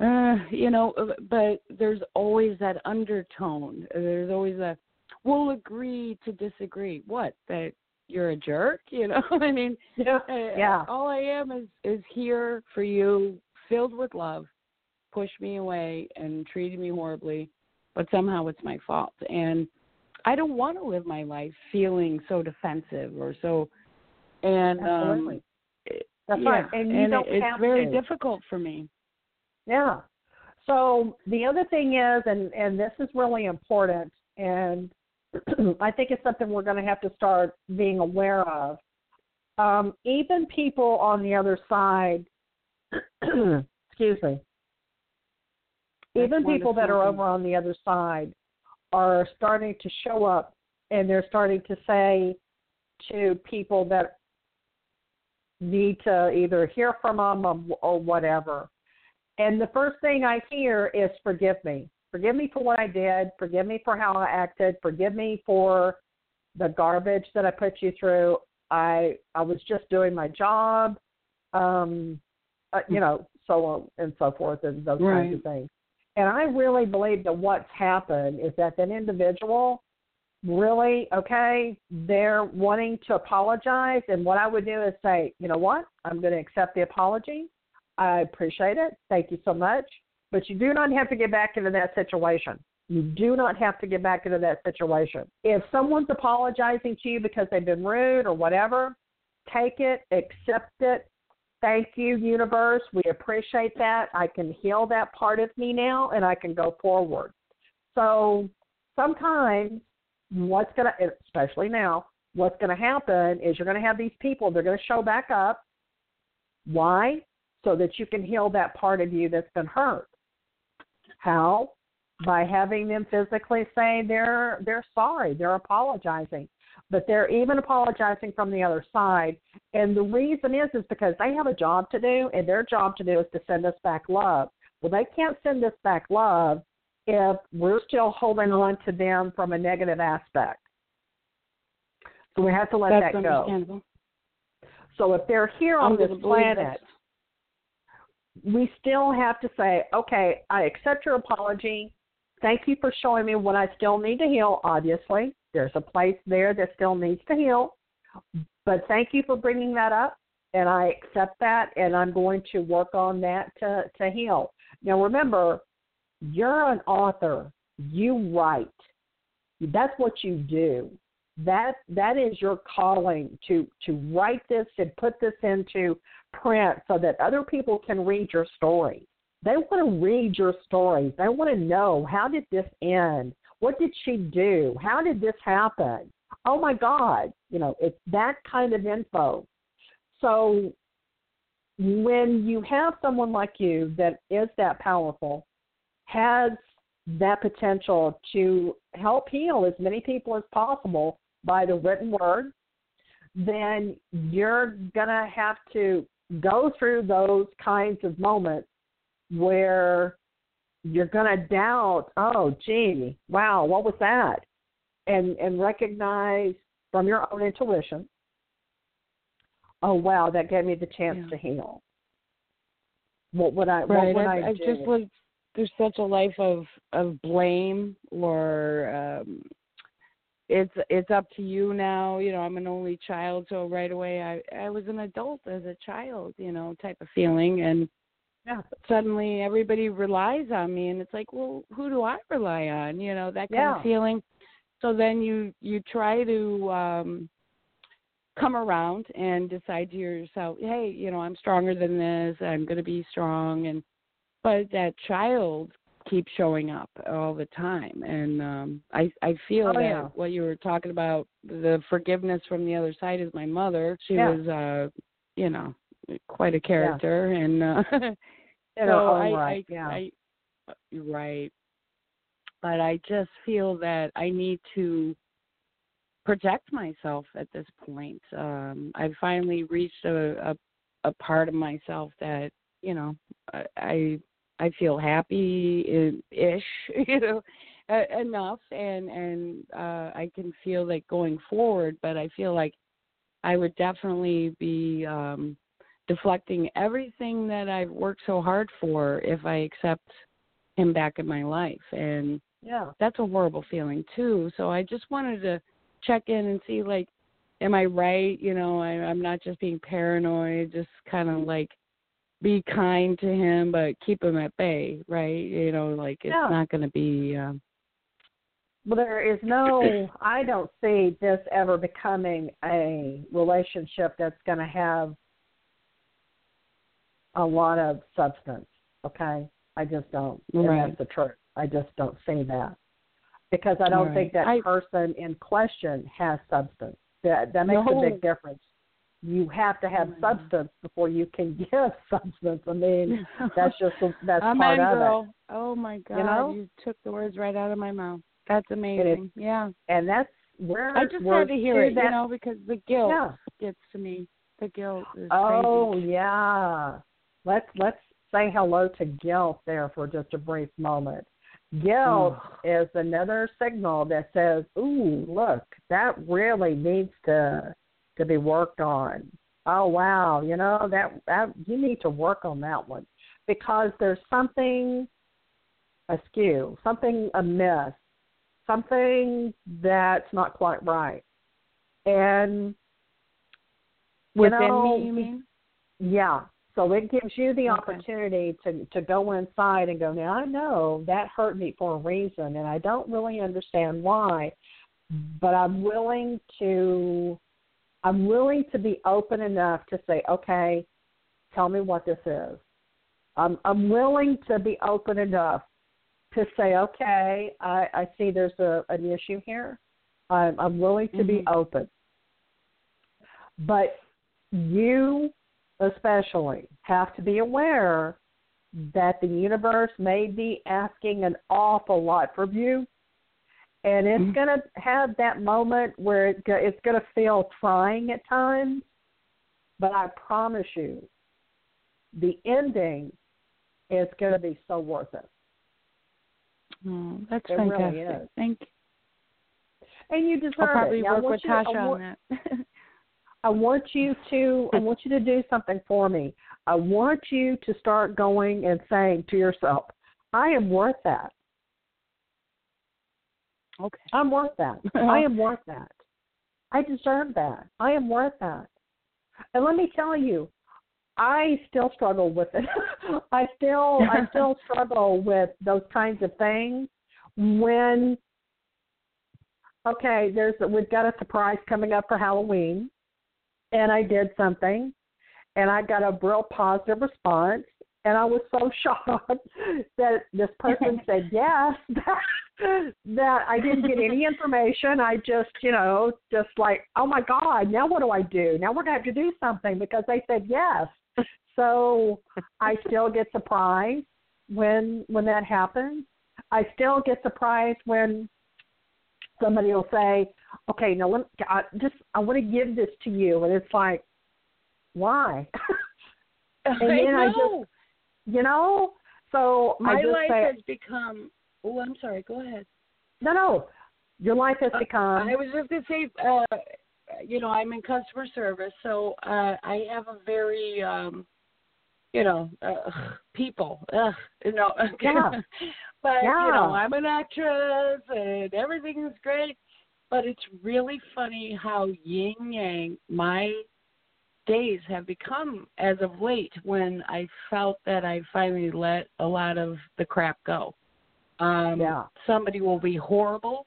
uh, you know, uh, but there's always that undertone. There's always a we'll agree to disagree. What? That you're a jerk, you know? [LAUGHS] I mean, Yeah. uh, Yeah. all I am is is here for you, filled with love. Push me away and treated me horribly, but somehow it's my fault. And I don't want to live my life feeling so defensive or so. And Absolutely. um, That's yeah, right. And you don't it, it's very to. difficult for me. Yeah. So the other thing is, and and this is really important, and [CLEARS THROAT] I think it's something we're going to have to start being aware of. Um, even people on the other side, [CLEARS THROAT] excuse me, That's even people that are over on the other side are starting to show up, and they're starting to say to people that need to either hear from them or, or whatever And the first thing I hear is forgive me. Forgive me for what I did. Forgive me for how I acted. Forgive me for the garbage that I put you through. I I was just doing my job. Um uh, you know, so on and so forth and those Right. kinds of things. And I really believe that what's happened is that that individual really, okay, they're wanting to apologize. And what I would do is say, you know what? I'm going to accept the apology. I appreciate it. Thank you so much. But you do not have to get back into that situation. You do not have to get back into that situation. If someone's apologizing to you because they've been rude or whatever, take it, accept it. Thank you, universe. We appreciate that. I can heal that part of me now and I can go forward. So sometimes what's going to, especially now, what's going to happen is you're going to have these people, they're going to show back up. Why? So that you can heal that part of you that's been hurt. How? By having them physically say they're they're sorry, they're apologizing. But they're even apologizing from the other side. And the reason is is because they have a job to do and their job to do is to send us back love. Well they can't send us back love if we're still holding on to them from a negative aspect. So we have to let That's that go. So if they're here on this planet, we still have to say, okay, I accept your apology. Thank you for showing me what I still need to heal. Obviously, there's a place there that still needs to heal. But thank you for bringing that up, and I accept that, and I'm going to work on that to, to heal. Now, remember, you're an author. You write. That's what you do. That that is your calling to to write this and put this into print so that other people can read your story. They want to read your stories. They want to know how did this end? What did she do? How did this happen? Oh my God. You know, it's that kind of info. So when you have someone like you that is that powerful, has that potential to help heal as many people as possible by the written word, then you're going to have to go through those kinds of moments where you're going to doubt, oh, gee, wow, what was that? And and recognize from your own intuition, oh wow, that gave me the chance Yeah. to heal. What would I? Right. What would I, I, I do? just was there's such a life of of blame or um it's it's up to you now. You know i'm an only child so right away i i was an adult as a child you know type of feeling. And yeah. suddenly everybody relies on me and it's like well who do i rely on? You know that kind Yeah. of feeling. So then you you try to um come around and decide to yourself hey you know i'm stronger than this i'm going to be strong. And but that child keeps showing up all the time and um i i feel Oh, that yeah. what you were talking about the forgiveness from the other side is my mother she Yeah. was uh you know quite a character and uh [LAUGHS] so own I, right, I, yeah. I, you're right. But I just feel that I need to protect myself at this point. Um, I finally reached a, a a part of myself that you know I I, I feel happy ish, [LAUGHS] you know, enough, and and uh, I can feel like going forward. But I feel like I would definitely be um deflecting everything that I've worked so hard for if I accept him back in my life. And yeah. that's a horrible feeling too. So I just wanted to check in and see like am I right? You know, I I'm not just being paranoid, just kind of like be kind to him but keep him at bay, right? You know, like it's not going to be um Well, there is no, I don't see this ever becoming a relationship that's going to have a lot of substance, okay? I just don't. Right. that's the truth. I just don't see that. Because I don't Right. think that I- person in question has substance. That that makes No. a big difference. You have to have my substance before you can [LAUGHS] give substance. I mean, [LAUGHS] that's just that's I'm part of it. girl. Oh my God! You, know? you took the words right out of my mouth. That's amazing. yeah, And that's where I just had to hear it, that, you know, because the guilt Yeah. gets to me. The guilt is Oh crazy. yeah. Let's let's say hello to guilt there for just a brief moment. Guilt is another signal that says, "Ooh, look, that really needs to to be worked on." Oh wow, you know that that you need to work on that one because there's something askew, something amiss, something that's not quite right, and Within know, me, you mean? yeah. So it gives you the Okay. opportunity to to go inside and go, now I know that hurt me for a reason and I don't really understand why, but I'm willing to I'm willing to be open enough to say, okay, tell me what this is. I'm I'm willing to be open enough to say, okay, I, I see there's a an issue here. I'm I'm willing to be Mhm. open. But you especially have to be aware that the universe may be asking an awful lot from you and it's Mhm. going to have that moment where it, it's going to feel trying at times but i promise you the ending is going to be so worth it Oh, that's It really fantastic. is. Thank you. and you deserve I'll probably it Now, work with to- Tasha on want- that. [LAUGHS] I want you to I want you to do something for me. I want you to start going and saying to yourself, I am worth that. Okay. I'm worth that. [LAUGHS] I am worth that. I deserve that. I am worth that. And let me tell you, I still struggle with it. [LAUGHS] I still I [LAUGHS] still struggle with those kinds of things when okay, there's we've got a surprise coming up for Halloween and I did something and I got a real positive response and I was so shocked that this person said yes that, I didn't get any information. I just, you know, just like, oh my God, now what do I do? Now we're gonna have to do something because they said yes. So I still get surprised when when that happens. I still get surprised when somebody will say, "Okay, now let me, I just I want to give this to you," and it's like, why? [LAUGHS] And I then I know. just- you know? So My life say, has become. Oh, I'm sorry. Go ahead. no, no, your life has Uh, become. I was just gonna say, uh, you know, I'm in customer service, so uh, I have a very, um, you know, uh, people. Uh, [LAUGHS] [LAUGHS] you know, Yeah. but you Yeah. know, I'm an actress, and everything is great. But it's really funny how yin yang my days have become as of late when I felt that I finally let a lot of the crap go. Um, Yeah. Somebody will be horrible.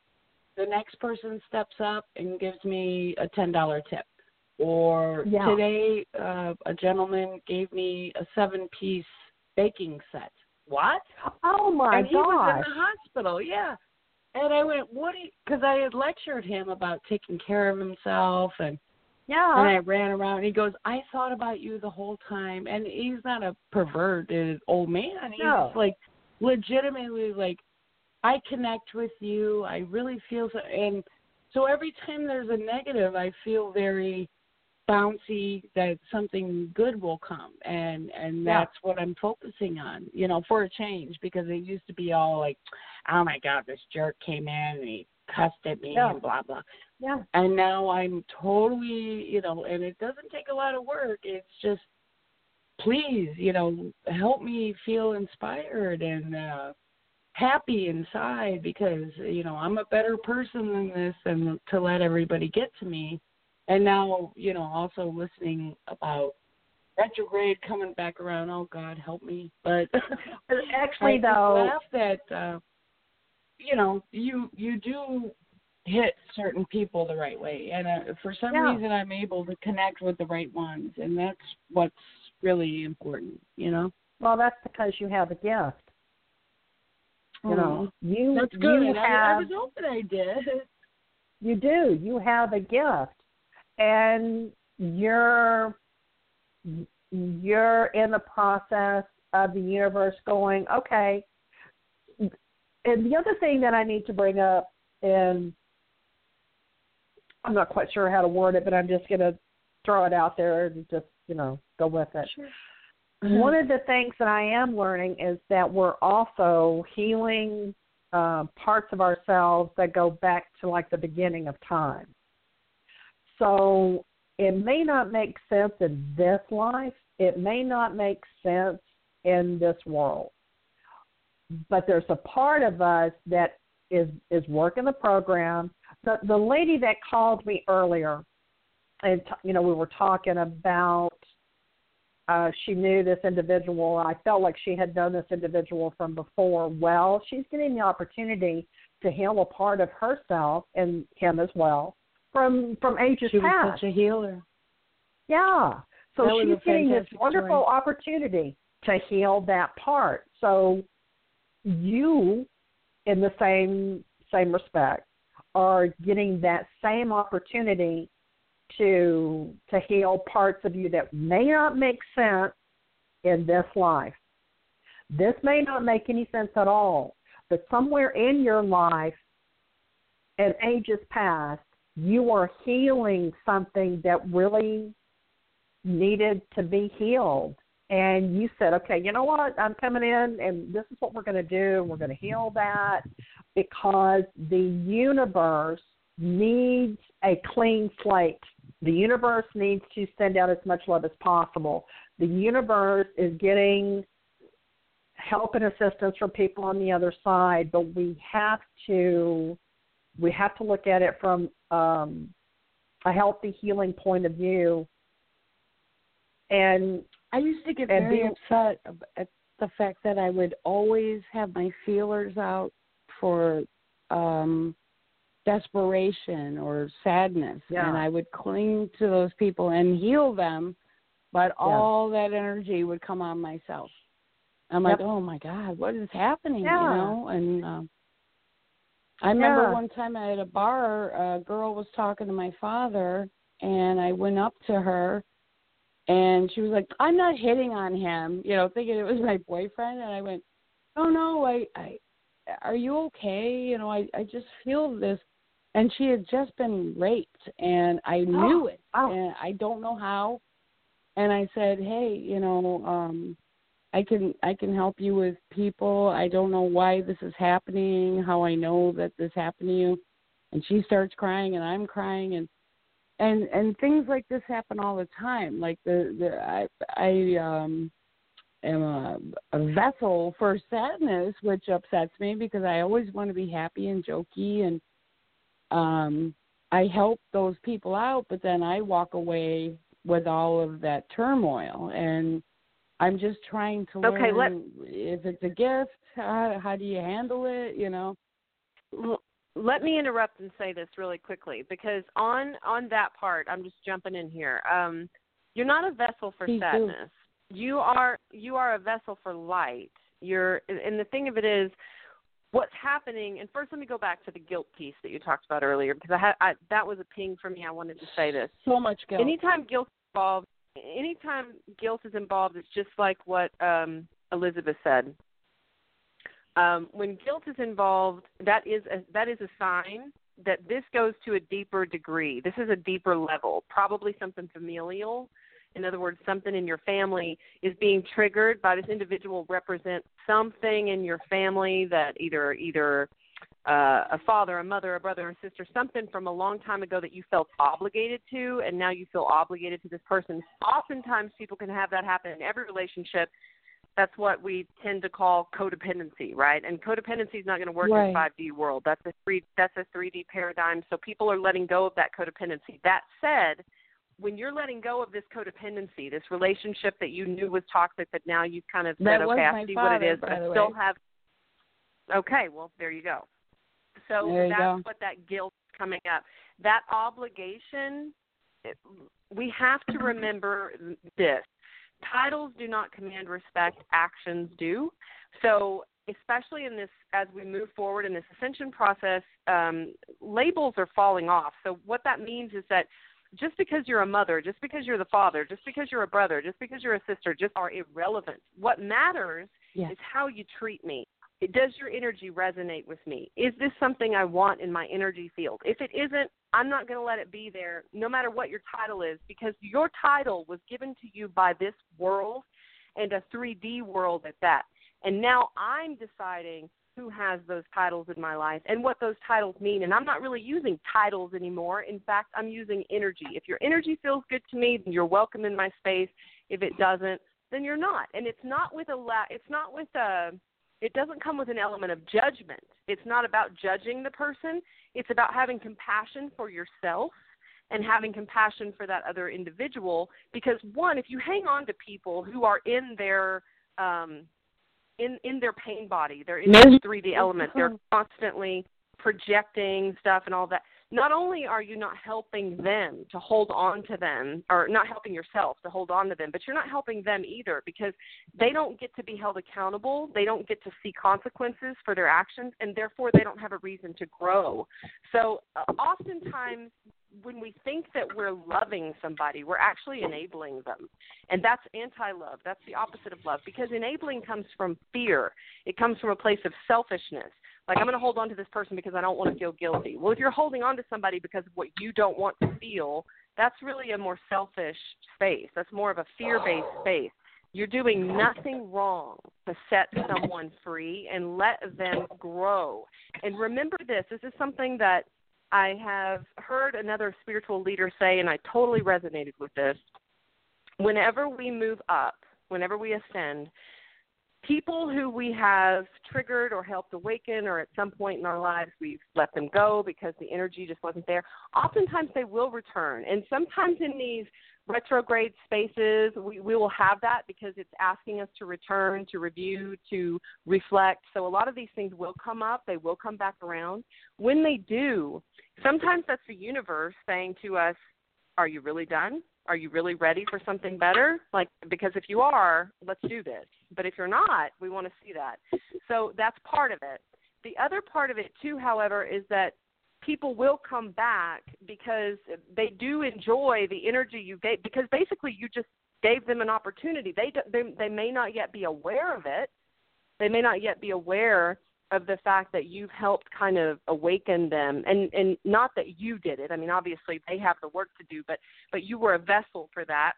The next person steps up and gives me a ten dollar tip. Or Yeah. today, uh, a gentleman gave me a seven piece baking set. What? oh my god! and he was in the hospital. Yeah. And I went, what? Because I had lectured him about taking care of himself and yeah. and I ran around. And he goes, I thought about you the whole time. And he's not a perverted old man. He's No. like legitimately like, I connect with you. I really feel so. And so every time there's a negative, I feel very bouncy that something good will come. And and Yeah. that's what I'm focusing on. You know, for a change because it used to be all like, oh my God, this jerk came in and he cussed at me Yeah. and blah blah yeah, and now I'm totally, you know, and it doesn't take a lot of work. It's just, please, you know, help me feel inspired and uh, happy inside because, you know, I'm a better person than this and to let everybody get to me. And now, you know, also listening about retrograde coming back around. Oh God, help me! But [LAUGHS] Actually, I though, laugh that uh, you know you you do hit certain people the right way, and uh, for some Yeah. reason I'm able to connect with the right ones, and that's what's really important. You know. well, that's because you have a gift. You know, you that's good. you I, I was hoping I did. [LAUGHS] you do you have a gift, and you're you're in the process of the universe going okay. And the other thing that I need to bring up, and I'm not quite sure how to word it, but I'm just going to throw it out there and just you know go with it. Sure. one of the things that I am learning is that we're also healing uh, parts of ourselves that go back to like the beginning of time. So it may not make sense in this life. It may not make sense in this world. But there's a part of us that is is working the program. The the lady that called me earlier, and you know we were talking about uh, she knew this individual. I felt like she had known this individual from before. Well, she's getting the opportunity to heal a part of herself and him as well from from ages she past. was such a healer. Yeah. So That she's getting this wonderful story. opportunity to heal that part. So you, in the same same respect, are getting that same opportunity to to heal parts of you that may not make sense in this life. This may not make any sense at all, but somewhere in your life, in ages past, you are healing something that really needed to be healed. And you said, okay, you know what? I'm coming in, and this is what we're going to do. We're going to heal that because the universe needs a clean slate. The universe needs to send out as much love as possible. The universe is getting help and assistance from people on the other side, but we have to we have to look at it from um, a healthy healing point of view. And I used to get very being- upset at the fact that I would always have my feelers out for um desperation or sadness Yeah. and I would cling to those people and heal them but all that energy would come on myself. I'm like, "Oh my god, what is happening?" Yeah. you know? And um I remember one time at a bar, a girl was talking to my father, and I went up to her, and she was like, "I'm not hitting on him," you know, thinking it was [LAUGHS] my boyfriend, and I went, "Oh no, I, I, are you okay? You know, I, I just feel this." And she had just been raped, and I knew it, and I don't know how. And I said, "Hey, you know, um, I can I can help you with people. I don't know why this is happening, how I know that this happened to you. And she starts crying and I'm crying and and and things like this happen all the time. Like the the I I um am a, a vessel for sadness, which upsets me because I always want to be happy and jokey and um I help those people out, but then I walk away with all of that turmoil and I'm just trying to Okay, let- learn if it's a gift, how, how do you handle it, you know? Let me interrupt and say this really quickly because on on that part i'm just jumping in here um you're not a vessel for Please do. sadness you are you are a vessel for light you're and the thing of it is what's happening and first let me go back to the guilt piece that you talked about earlier because i had I, that was a ping for me. I wanted to say this. So much guilt. anytime guilt involved anytime guilt is involved it's just like what um elizabeth said. Um, when guilt is involved that is a, that is a sign that this goes to a deeper degree. This is a deeper level probably something familial in other words something in your family is being triggered by this individual represents something in your family that either either uh, a father, a mother, a brother, or a sister, something from a long time ago that you felt obligated to, and now you feel obligated to this person. Oftentimes, people can have that happen in every relationship. That's what we tend to call codependency, right? And codependency is not going to work Right. in 5D world. That's a three. That's a 3D paradigm. So people are letting go of that codependency. That said, when you're letting go of this codependency, this relationship that you knew was toxic, but now you've kind of said, okay, I see what it is, but I still way. have. Okay, well, there you go. So you that's go. what that guilt is coming up. That obligation, it, we have to remember this. Titles do not command respect, actions do. So, especially in this, as we move forward in this ascension process, um, labels are falling off. So, what that means is that just because you're a mother, just because you're the father, just because you're a brother, just because you're a sister, just are irrelevant. What matters Yes. is how you treat me. Does your energy resonate with me? Is this something I want in my energy field? If it isn't, I'm not going to let it be there, no matter what your title is, because your title was given to you by this world and a 3D world at that. And now I'm deciding who has those titles in my life and what those titles mean. And I'm not really using titles anymore. In fact, I'm using energy. If your energy feels good to me, then you're welcome in my space. If it doesn't, then you're not. And it's not with a la- it's not with a it doesn't come with an element of judgment. It's not about judging the person. It's about having compassion for yourself and having compassion for that other individual because one, if you hang on to people who are in their um in in their pain body. They're in the 3D element. They're uh-huh. constantly projecting stuff and all that. Not only are you not helping them to hold on to them, or not helping yourself to hold on to them, but you're not helping them either because they don't get to be held accountable. They don't get to see consequences for their actions, and therefore they don't have a reason to grow. So, uh, oftentimes, when we think that we're loving somebody, we're actually enabling them. And that's anti love. That's the opposite of love because enabling comes from fear, it comes from a place of selfishness. Like, I'm going to hold on to this person because I don't want to feel guilty. Well, if you're holding on to somebody because of what you don't want to feel, that's really a more selfish space. That's more of a fear based space. You're doing nothing wrong to set someone free and let them grow. And remember this this is something that I have heard another spiritual leader say, and I totally resonated with this. Whenever we move up, whenever we ascend, people who we have triggered or helped awaken, or at some point in our lives we've let them go because the energy just wasn't there, oftentimes they will return. And sometimes in these retrograde spaces, we, we will have that because it's asking us to return, to review, to reflect. So a lot of these things will come up, they will come back around. When they do, sometimes that's the universe saying to us, Are you really done? Are you really ready for something better? Like, because if you are, let's do this. But if you're not, we want to see that. So that's part of it. The other part of it, too, however, is that people will come back because they do enjoy the energy you gave because basically you just gave them an opportunity they they they may not yet be aware of it they may not yet be aware of the fact that you've helped kind of awaken them and and not that you did it i mean obviously they have the work to do but but you were a vessel for that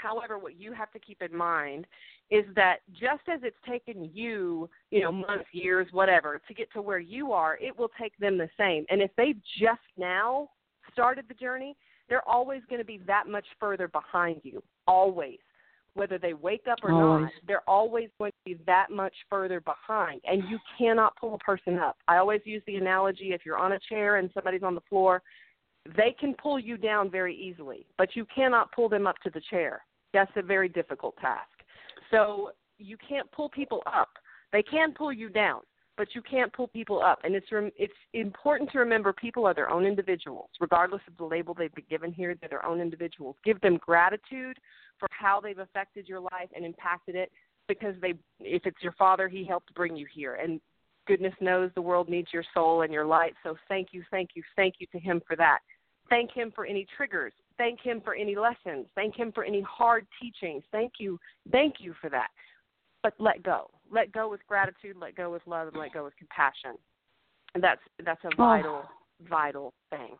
however what you have to keep in mind is that just as it's taken you, you know, months, years, whatever, to get to where you are, it will take them the same. And if they've just now started the journey, they're always going to be that much further behind you. Always. Whether they wake up or always. not, they're always going to be that much further behind. And you cannot pull a person up. I always use the analogy if you're on a chair and somebody's on the floor, they can pull you down very easily, but you cannot pull them up to the chair. That's a very difficult task. So you can't pull people up. They can pull you down, but you can't pull people up. And it's it's important to remember people are their own individuals, regardless of the label they've been given here. They're their own individuals. Give them gratitude for how they've affected your life and impacted it, because they, if it's your father, he helped bring you here, and goodness knows the world needs your soul and your light. So thank you, thank you, thank you to him for that. Thank him for any triggers Thank Him for any lessons. Thank Him for any hard teachings. Thank you. Thank you for that. But let go. Let go with gratitude. Let go with love, and let go with compassion. And that's that's a vital, oh. vital thing.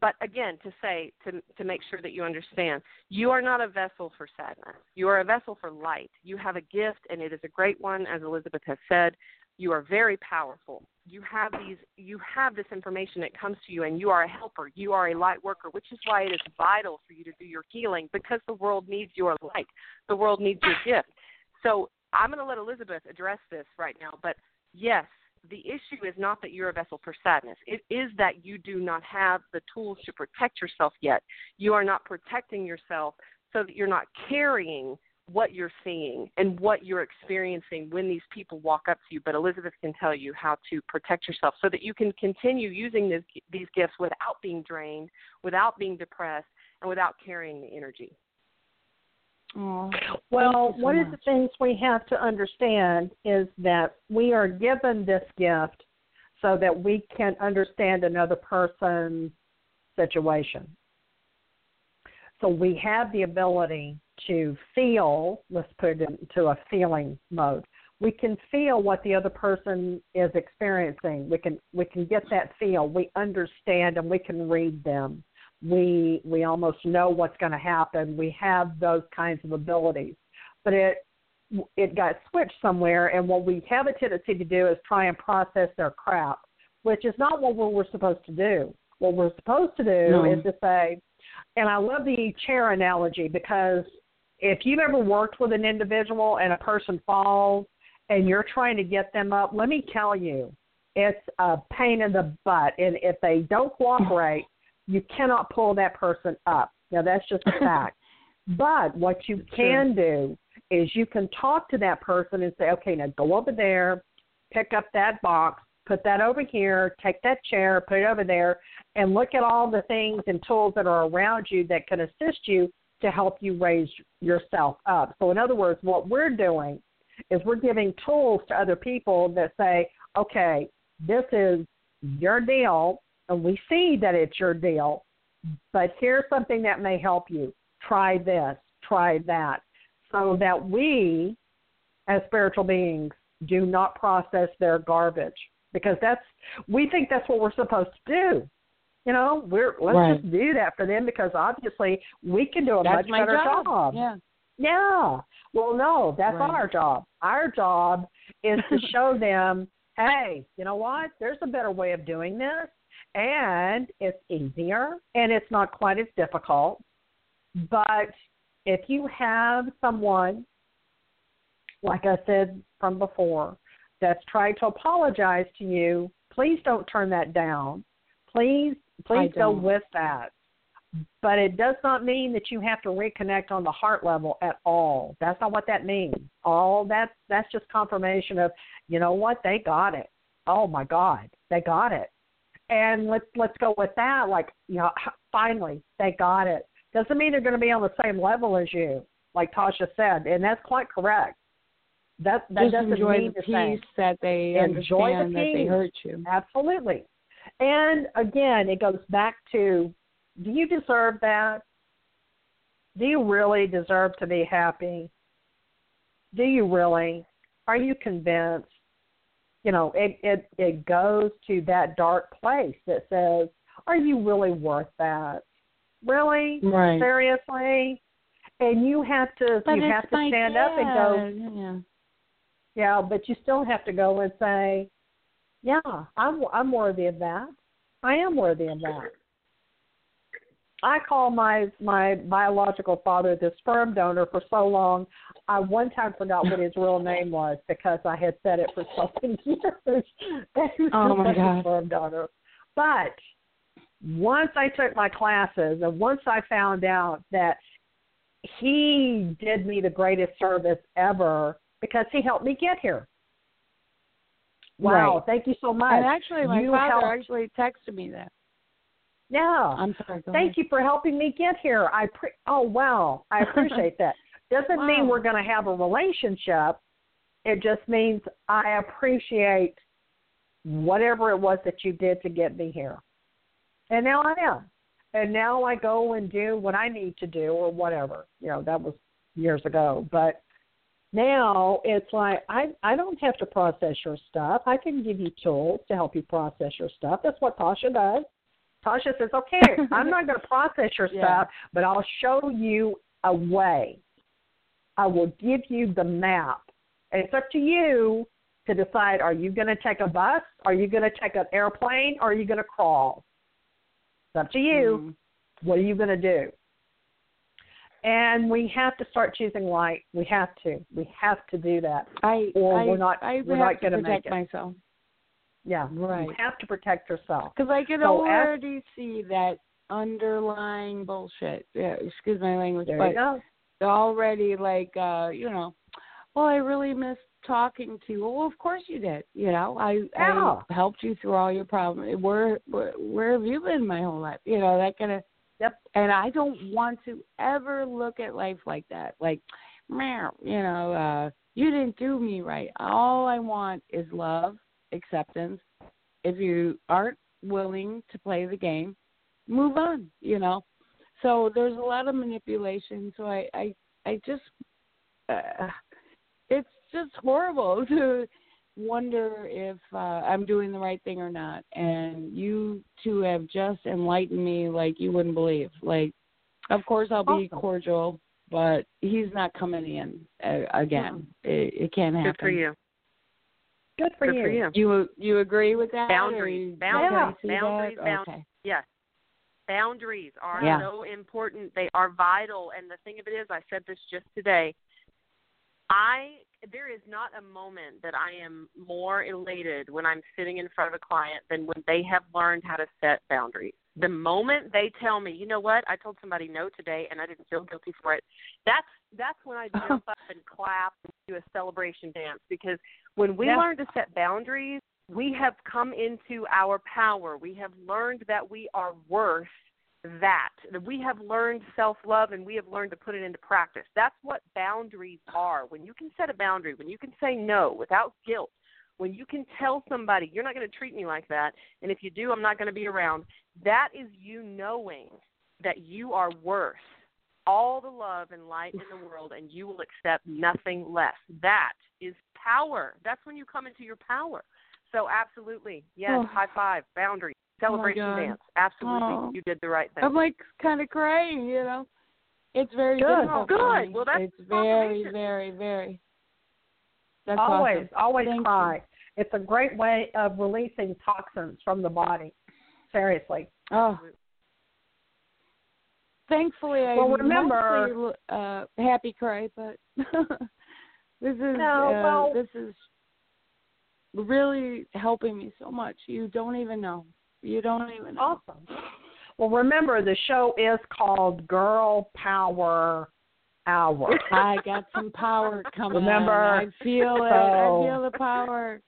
But again, to say to to make sure that you understand, you are not a vessel for sadness. You are a vessel for light. You have a gift, and it is a great one, as Elizabeth has said. You are very powerful. You have these you have this information that comes to you and you are a helper. You are a light worker which is why it is vital for you to do your healing because the world needs your light. The world needs your gift. So i'm going to let elizabeth address this right now but yes the issue is not that you're a vessel for sadness. It is that you do not have the tools to protect yourself yet. You are not protecting yourself so that you're not carrying what you're seeing and what you're experiencing when these people walk up to you. But Elizabeth can tell you how to protect yourself so that you can continue using this, these gifts without being drained, without being depressed, and without carrying the energy. Oh, well, so one much. of the things we have to understand is that we are given this gift so that we can understand another person's situation. So we have the ability to feel, let's put it into a feeling mode. We can feel what the other person is experiencing. We can we can get that feel. We understand and we can read them. We we almost know what's going to happen. We have those kinds of abilities. But it it got switched somewhere, and what we have a tendency to do is try and process their crap, which is not what we're supposed to do. What we're supposed to do No. is to say, and I love the chair analogy because if you've ever worked with an individual and a person falls and you're trying to get them up, let me tell you, it's a pain in the butt. And if they don't cooperate, [LAUGHS] you cannot pull that person up. Now, that's just a fact. [LAUGHS] but what you can do is you can talk to that person and say, okay, now go over there, pick up that box, put that over here, take that chair, put it over there, and look at all the things and tools that are around you that can assist you to help you raise yourself up. So, in other words, what we're doing is we're giving tools to other people that say, okay, this is your deal, and we see that it's your deal, but here's something that may help you. Try this, try that, so that we, as spiritual beings, do not process their garbage because that's we think that's what we're supposed to do. You know, we're let's Right. just do that for them because obviously we can do a That's much better job. Yeah. yeah. Well, no, that's Right. our job. Our job is to [LAUGHS] show them, hey, you know what? There's a better way of doing this, and it's easier, and it's not quite as difficult. But if you have someone, like I said from before, that's trying to apologize to you, please don't turn that down. Please, please go with that but it does not mean that you have to reconnect on the heart level at all. That's not what that means. All that's that's just confirmation of, you know what, they got it. Oh my God, they got it. And let's let's go with that. Like, you know, finally they got it. Doesn't mean they're going to be on the same level as you, like Tasha said, and that's quite correct. That that Just doesn't enjoy mean the peace that they Enjoy the understand that they hurt you. Absolutely. And again, it goes back to do you deserve that? Do you really deserve to be happy? Do you really? Are you convinced? You know, it it it goes to that dark place that says, are you really worth that? Really? Right. Seriously? And you have to But you have to stand up and go. Yeah. Yeah, but you still have to go and say, "Yeah, I'm I'm worthy of that. I am worthy of that." I call my my biological father the sperm donor for so long. I one time forgot what his real name was because I had said it for so [LAUGHS] many years. That he was Oh, my God. sperm donor. But once I took my classes and once I found out that he did me the greatest service ever because he helped me get here. Wow, Right. thank you so much. And actually, my You father helped- actually texted me that. yeah. I'm sorry. Thank ahead. you for helping me get here. I pre- oh wow, I appreciate that. [LAUGHS] Doesn't mean we're going to have a relationship. It just means I appreciate whatever it was that you did to get me here. And now I am. And now I go and do what I need to do or whatever. You know, that was years ago, but now it's like I I don't have to process your stuff. I can give you tools to help you process your stuff. That's what Tasha does. Tasha says, "Okay, [LAUGHS] I'm not going to process your Yeah. stuff, but I'll show you a way. I will give you the map. And it's up to you to decide: Are you going to take a bus? Are you going to take an airplane? Or are you going to crawl? It's up to you. Mm. What are you going to do? And we have to start choosing light. We have to. We have to do that. I, Or I, we're not- I we're not gonna make protect it. myself Yeah, Right. You have to protect yourself. because I can So as- already see that underlying bullshit. Yeah, excuse my language, There but you go. already like uh you know well i really missed talking to you well of course you did you know i Yeah. i helped you through all your problems where, where where have you been my whole life you know that kind of Yep. and i don't want to ever look at life like that. Like you know uh you didn't do me right. All i want is love acceptance. If you aren't willing to play the game move on you know? So there's a lot of manipulation. So i i i just uh, it's just horrible [LAUGHS] to wonder if uh, i'm doing the right thing or not and you two have just enlightened me like you wouldn't believe like of course i'll be Awesome. cordial but he's not coming in uh, again. It, it can't happen. Good for you. Good for Good you. for you. You you agree with that? Boundaries. Or you- Boundaries. you that? Boundaries. Boundaries. Okay. Yes. Boundaries are Yeah. so important. They are vital. And the thing of it is, I said this just today. I there is not a moment that I am more elated when I'm sitting in front of a client than when they have learned how to set boundaries. The moment they tell me, you know what, I told somebody no today and I didn't feel guilty for it. That's that's when I [LAUGHS] jump up and clap and do a celebration dance because when we Yeah. learn to set boundaries, we have come into our power. We have learned that we are worth that. That We have learned self love and we have learned to put it into practice. That's what boundaries are. When you can set a boundary, when you can say no without guilt, when you can tell somebody, you're not going to treat me like that, and if you do, I'm not going to be around, that is you knowing that you are worth all the love and light in the world and you will accept nothing less. That is power. That's when you come into your power. So absolutely, yes, Oh. high five, boundary, my celebration God. dance. Absolutely, Oh. you did the right thing. I'm like kind of crying, you know. It's very Good. difficult. Oh, good. Well, that's it's very, very, very. That's always, awesome. always Thank you. cry. It's a great way of releasing toxins from the body. Seriously. Oh. Thankfully, I Well, remember- mostly, uh, happy cry, but [LAUGHS] this is No, uh, well- this is really helping me so much. You don't even know. You don't even know. Awesome. Well, remember the show is called Girl Power Hour. [LAUGHS] I got some power coming. Remember, on. I feel it. so- I feel the power.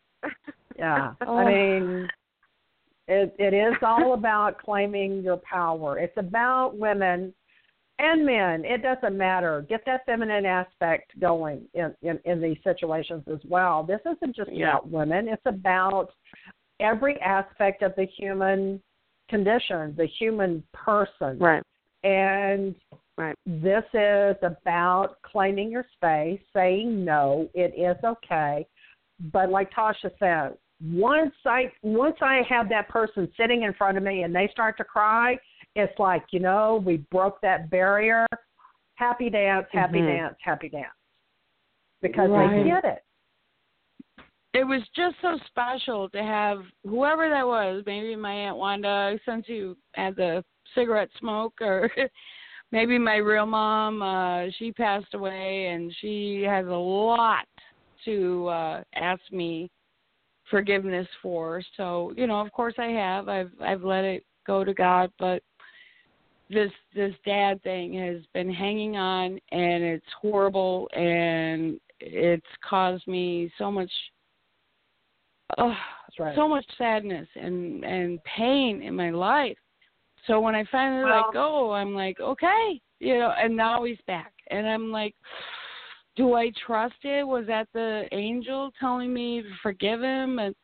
Yeah. Oh. I mean, it it is all about claiming your power. It's about women and men. It doesn't matter. Get that feminine aspect going in in, in these situations as well. This isn't just Yeah. about women. It's about every aspect of the human condition, the human person. Right. And Right. this is about claiming your space, saying no, it is okay. But like Tasha said, once I once I have that person sitting in front of me and they start to cry, it's like, you know, we broke that barrier. Happy dance, happy Mhm. dance, happy dance. Because Right. they get it. It was just so special to have whoever that was, maybe my Aunt Wanda, since you had the cigarette smoke, or [LAUGHS] maybe my real mom, uh, she passed away and she has a lot to uh ask me forgiveness for. So, you know, of course I have. I've I've let it go to God, but this this dad thing has been hanging on and it's horrible and it's caused me so much oh, That's right. so much sadness and and pain in my life. So when I finally Well- let go, I'm like, okay, you know, and now he's back, and I'm like, do I trust it? Was that the angel telling me to forgive him? And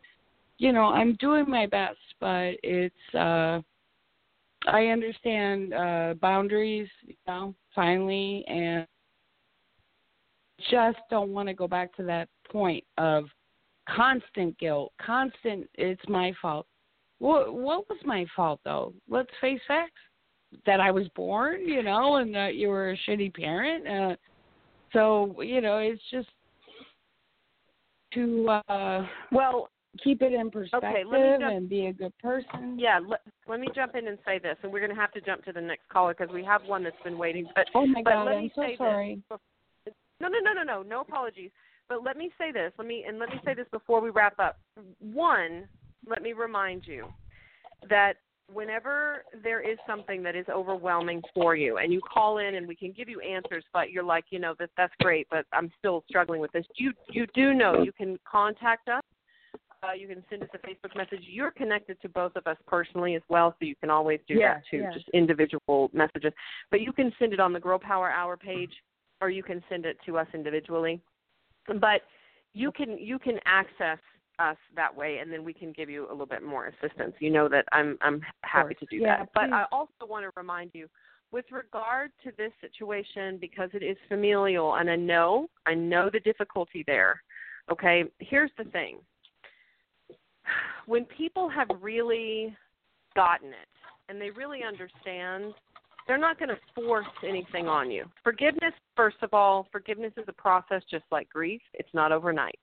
you know, I'm doing my best, but it's uh I understand uh boundaries, you know, finally and just don't want to go back to that point of constant guilt, constant it's my fault. What what was my fault though? Let's face facts. That I was born, you know, and that you were a shitty parent. Uh so, you know, it's just to uh Well, keep it in perspective okay, let me jump- and be a good person. yeah. Let, let me jump in and say this, and we're going to have to jump to the next caller because we have one that's been waiting. But Oh my But god, let I'm me so say this. sorry. No, no, no, no, no, no apologies. But let me say this. Let me and let me say this before we wrap up. One, let me remind you that whenever there is something that is overwhelming for you and you call in and we can give you answers but you're like you know that that's great but i'm still struggling with this you you do know you can contact us uh, you can send us a facebook message you're connected to both of us personally as well so you can always do Yeah, that too yeah. just individual messages but you can send it on the girl power hour page or you can send it to us individually but you can you can access us that way and then we can give you a little bit more assistance. You know that i'm i'm happy to do Yeah, that. But i also want to remind you with regard to this situation because it is familial and i know i know the difficulty there okay here's the thing. When people have really gotten it and they really understand They're not going to force anything on you. Forgiveness, first of all, forgiveness is a process just like grief. It's not overnight.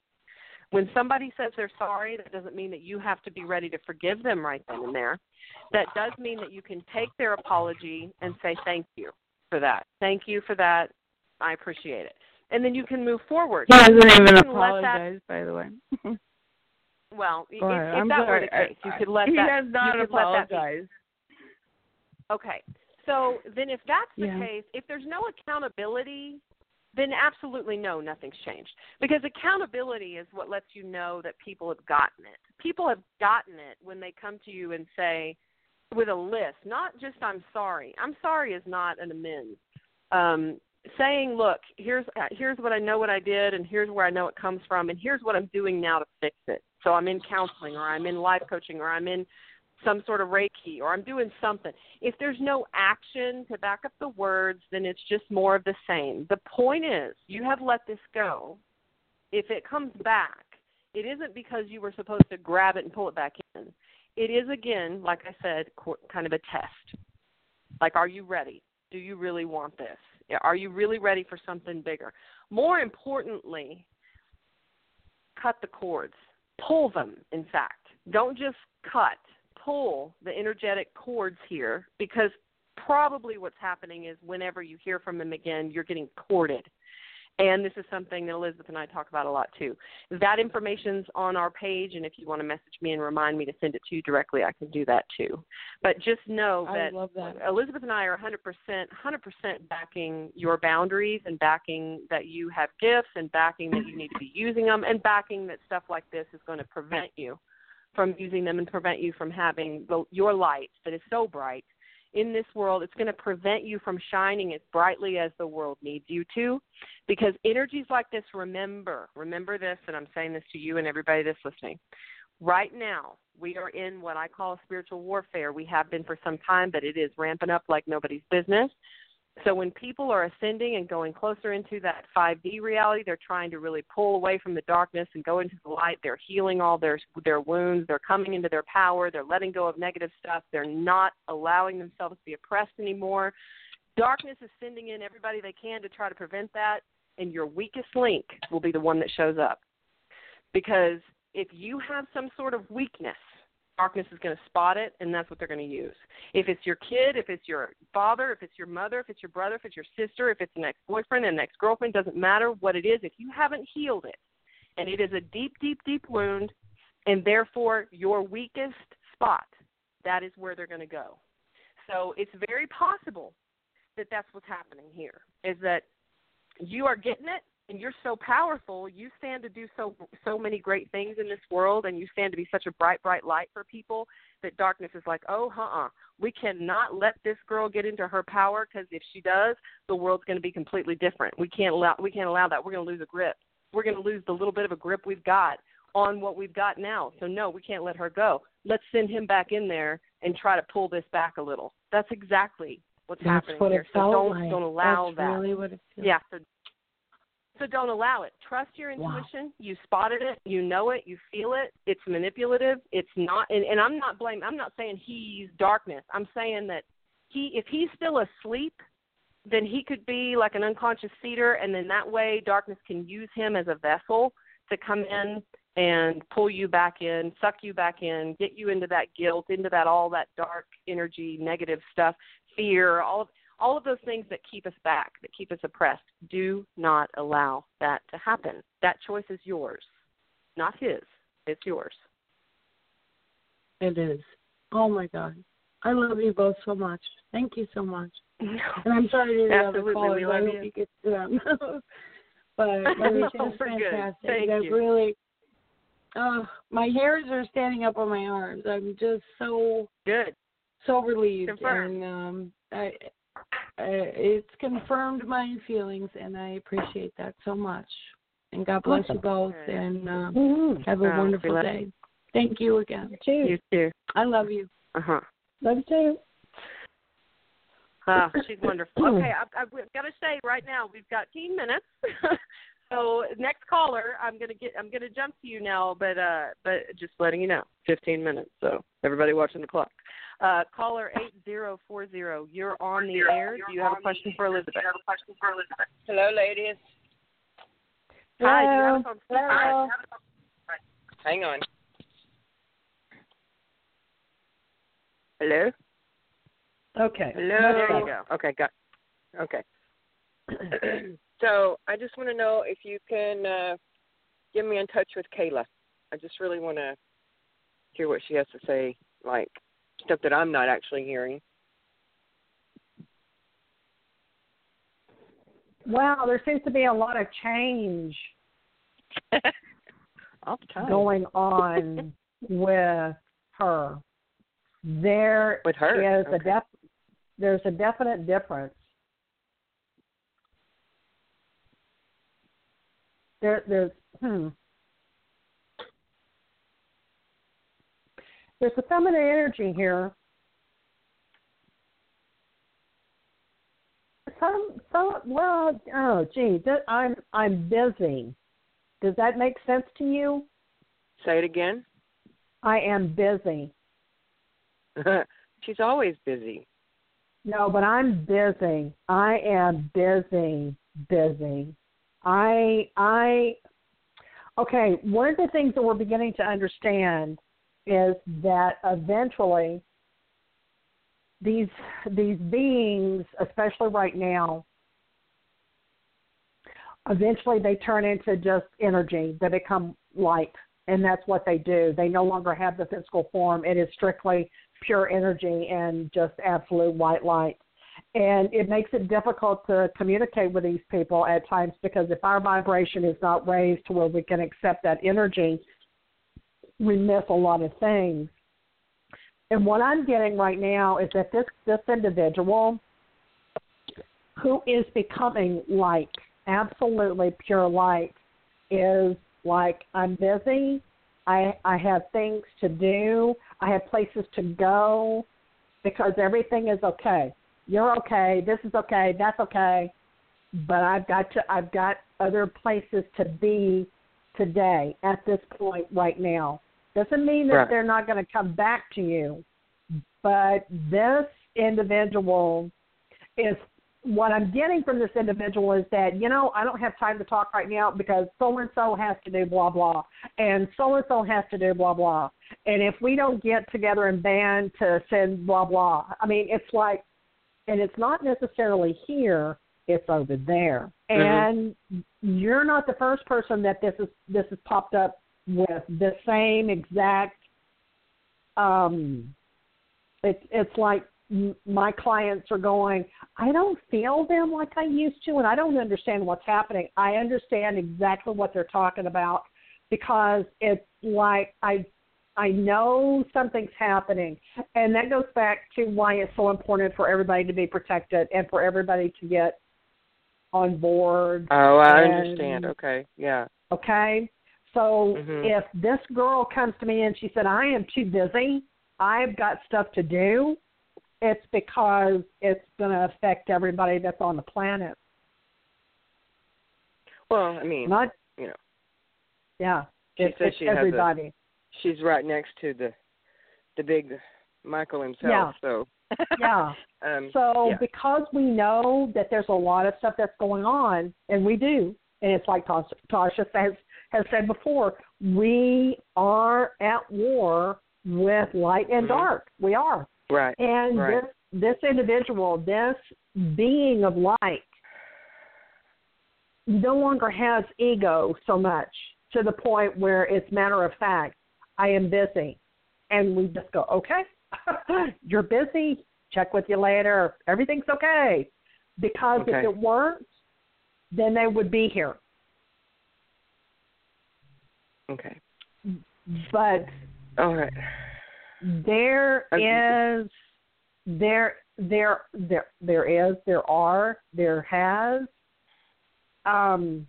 When somebody says they're sorry, that doesn't mean that you have to be ready to forgive them right then and there. That does mean that you can take their apology and say thank you for that. Thank you for that. I appreciate it. And then you can move forward. He hasn't even let that- apologized, by the way. [LAUGHS] Well, if, if that sorry. were the case, you could let he that. has not you could let that be. apologized. Okay. So then, if that's the Yeah. case, if there's no accountability, then absolutely no, nothing's changed. Because accountability is what lets you know that people have gotten it. People have gotten it when they come to you and say, with a list, not just "I'm sorry." I'm sorry is not an amends. Um, saying, "Look, here's here's what I know what I did, and here's where I know it comes from, and here's what I'm doing now to fix it." So I'm in counseling, or I'm in life coaching, or I'm in some sort of Reiki or I'm doing something. If there's no action to back up the words, then it's just more of the same. The point is, you have let this go. If it comes back, it isn't because you were supposed to grab it and pull it back in. It is, again, like I said, kind of a test. Like, are you ready? Do you really want this? Are you really ready for something bigger? More importantly, cut the cords. Pull them, in fact. Don't just cut pull the energetic cords here because probably what's happening is whenever you hear from them again, you're getting corded. And this is something that Elizabeth and I talk about a lot too. That information's on our page, and if you want to message me and remind me to send it to you directly, I can do that too. But just know that that. Elizabeth and I are 100%, 100% backing your boundaries and backing that you have gifts and backing that you need to be using them and backing that stuff like this is going to prevent you from using them and prevent you from having the, your light that is so bright in this world. It's going to prevent you from shining as brightly as the world needs you to. Because energies like this, remember, remember this, and I'm saying this to you and everybody that's listening. Right now, we are in what I call spiritual warfare. We have been for some time, but it is ramping up like nobody's business. So when people are ascending and going closer into that 5D reality, they're trying to really pull away from the darkness and go into the light. They're healing all their their wounds. They're coming into their power. They're letting go of negative stuff. They're not allowing themselves to be oppressed anymore. Darkness is sending in everybody they can to try to prevent that, and your weakest link will be the one that shows up. Because if you have some sort of weakness, darkness is going to spot it and that's what they're going to use. If it's your kid if it's your father if it's your mother if it's your brother if it's your sister if it's an ex-boyfriend an ex-girlfriend doesn't matter what it is if you haven't healed it and it is a deep deep deep wound and therefore your weakest spot that is where they're going to go. So it's very possible that that's what's happening here is that you are getting it and you're so powerful you stand to do so so many great things in this world and you stand to be such a bright bright light for people that darkness is like oh uh-uh. We cannot let this girl get into her power because if she does the world's going to be completely different. We can't allow we can't allow that. We're going to lose a grip. We're going to lose the little bit of a grip we've got on what we've got now. So no we can't let her go. Let's send him back in there and try to pull this back a little. That's exactly what's That's happening what here. So don't like. don't allow That's that. really what it feels yeah so so don't allow it. Trust your Wow. intuition. You spotted it. You know it. You feel it. It's manipulative. It's not. And, and I'm not blaming. I'm not saying he's darkness. I'm saying that he, if he's still asleep, then he could be like an unconscious seeder, and then that way darkness can use him as a vessel to come in and pull you back in, suck you back in, get you into that guilt, into that all that dark energy, negative stuff, fear, all of all of those things that keep us back, that keep us oppressed. Do not allow that to happen. That choice is yours, not his. It's yours. It is. Oh my God. I love you both so much. Thank you so much. [LAUGHS] And I'm sorry to the Absolutely, callers. we I hope you. you get to them. [LAUGHS] but [LAUGHS] Alicia No, is we're good. fantastic. Thank I've you. really uh my hairs are standing up on my arms. I'm just so Good. so relieved Confirmed. and um I it's confirmed my feelings and I appreciate that so much. And God bless you both and um Mm-hmm. have a Oh, wonderful love day. Thank you again. Too. You too. I love you. Uh huh. Love you too. Ah, she's wonderful. Okay, I, I've got to say right now we've got 10 minutes. [LAUGHS] so next caller, I'm gonna get. I'm gonna jump to you now, but uh, but just letting you know, 15 minutes. So everybody watching the clock. Uh, caller 8040, you're on the air. Do you have a question for Elizabeth? Hello, ladies. Hi, do you have us on Hello. Hang on. Hello. Okay. Hello. There you go. Okay, got. Okay. [CLEARS THROAT] so I just want to know if you can uh, get me in touch with Kayla. I just really want to hear what she has to say, like stuff that I'm not actually hearing. Well, there seems to be a lot of change All the time. going on [LAUGHS] with her. There With her? is a def- there's a definite difference. There there's hmm. There's a feminine energy here. Some some well oh gee that, I'm I'm busy. Does that make sense to you? Say it again. I am busy. [LAUGHS] She's always busy. No, but I'm busy. I am busy, busy. I I okay, one of the things that we're beginning to understand is that eventually these these beings, especially right now, eventually they turn into just energy. They become light, and that's what they do. They no longer have the physical form. It is strictly pure energy and just absolute white light. And it makes it difficult to communicate with these people at times because if our vibration is not raised to where we can accept that energy, we miss a lot of things. And what I'm getting right now is that this this individual who is becoming light, absolutely pure light, is like I'm busy. I I have things to do. I have places to go because everything is okay. You're okay. This is okay. That's okay. But I've got to I've got other places to be today at this point right now. Doesn't mean that Right. they're not going to come back to you. But this individual is what I'm getting from this individual is that, you know, I don't have time to talk right now because so and so has to do blah blah and so and so has to do blah blah. And if we don't get together and band to send blah blah, I mean it's like and it's not necessarily here, it's over there. Mhm. And you're not the first person that this is this has popped up with the same exact um it's it's like m- my clients are going i don't feel them like i used to and i don't understand what's happening i understand exactly what they're talking about because it's like i i know something's happening and that goes back to why it's so important for everybody to be protected and for everybody to get on board Oh, I And- understand. Okay. Yeah. Okay? So Mhm. if this girl comes to me and she said, I am too busy, I've got stuff to do, it's because it's going to affect everybody that's on the planet. Well, I mean, Not, you know, yeah, she it's, says it's she has a- everybody. She's right next to the the big Michael himself. Yeah. So. [LAUGHS] Yeah. [LAUGHS] um, So yeah. because we know that there's a lot of stuff that's going on, and we do, and it's like Tasha, Tasha has has said before, we are at war with light and Mhm. dark. We are. Right. And Right. this this individual, this being of light, no longer has ego so much to the point where it's matter of fact. I am busy, and we just go, okay, [LAUGHS] you're busy. Check with you later. Everything's okay. Because if it weren't, then they would be here. Okay. But All right. There Okay. is, there, there, there, there is, there are, there has, um,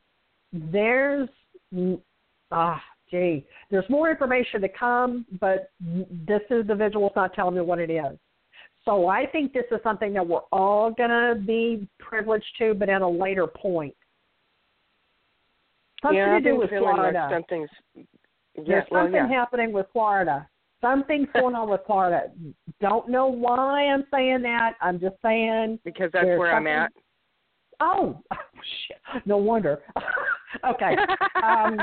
there's, ah, gee, there's more information to come, but this individual's not telling me what it is. So I think this is something that we're all going to be privileged to, but at a later point. Something yeah, to do with Florida. like something's. Yeah, There's well, something yeah. happening with Florida. Something's going on with Florida. Don't know why I'm saying that. I'm just saying. Because that's where I'm at. Oh, [LAUGHS] shit. No wonder. [LAUGHS] okay. Um,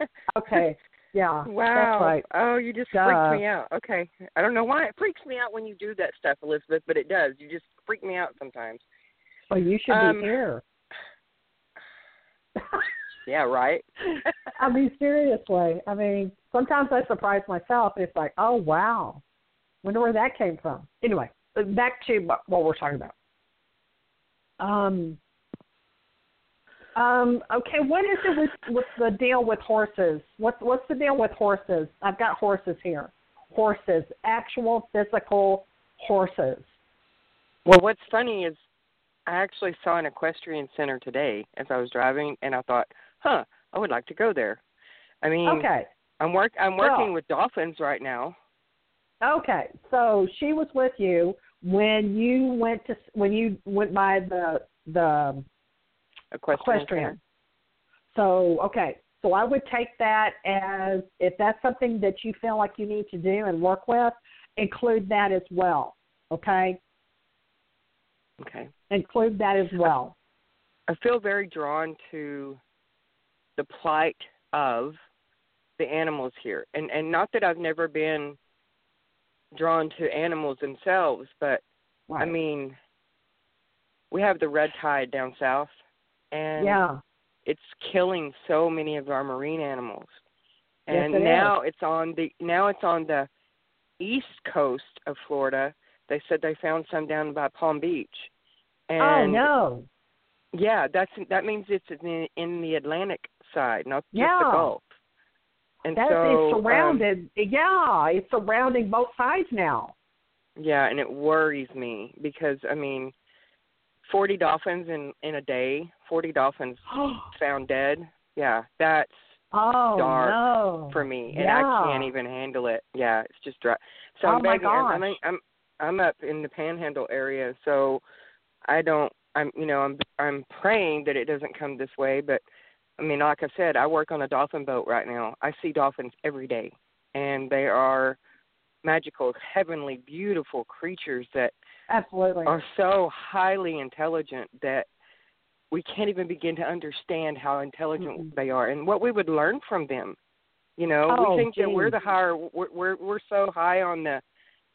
[LAUGHS] okay. Yeah. wow. Right. Oh, you just Duh. freaked me out. Okay. I don't know why it freaks me out when you do that stuff, Elizabeth, but it does. You just freak me out sometimes. Well, you should Um, be here. [LAUGHS] Yeah, right. [LAUGHS] I mean, seriously. I mean, sometimes I surprise myself. It's like, oh wow, wonder where that came from. Anyway, back to what we're talking about. Um. Um. Okay. What is it with with the deal with horses? What's what's the deal with horses? I've got horses here. Horses, actual physical horses. Well, what's funny is I actually saw an equestrian center today as I was driving, and I thought, huh, I would like to go there. I mean, Okay. I'm work I'm working Well- with dolphins right now. Okay, so she was with you when you went to when you went by the the Equestrian. equestrian. So okay, so I would take that as if that's something that you feel like you need to do and work with, include that as well. Okay, Okay. include that as well. I feel very drawn to the plight of the animals here, and and not that I've never been drawn to animals themselves, but I mean, we have the red tide down south, and yeah, it's killing so many of our marine animals. Yes, And it now it's on the now it's on the east coast of Florida. They said they found some down by Palm Beach. And oh no, yeah, that's that means it's in, in the Atlantic side, not just Yeah. the Gulf. And that so is um, surrounded. yeah, it's surrounding both sides now. yeah, and it worries me because I mean, forty dolphins in in a day, forty dolphins [GASPS] oh. found dead. Yeah, that's oh dark no, for me, and yeah. I can't even handle it. Yeah, it's just dry. So Oh, I'm begging. I'm. I'm I'm up in the Panhandle area, so I don't. I'm you know I'm I'm praying that it doesn't come this way, but I mean, like I said, I work on a dolphin boat right now. I see dolphins every day, and they are magical, heavenly, beautiful creatures that Absolutely. are so highly intelligent that we can't even begin to understand how intelligent Mm-mm. they are and what we would learn from them. You know, Oh, we think that we're the higher we're, we're we're so high on the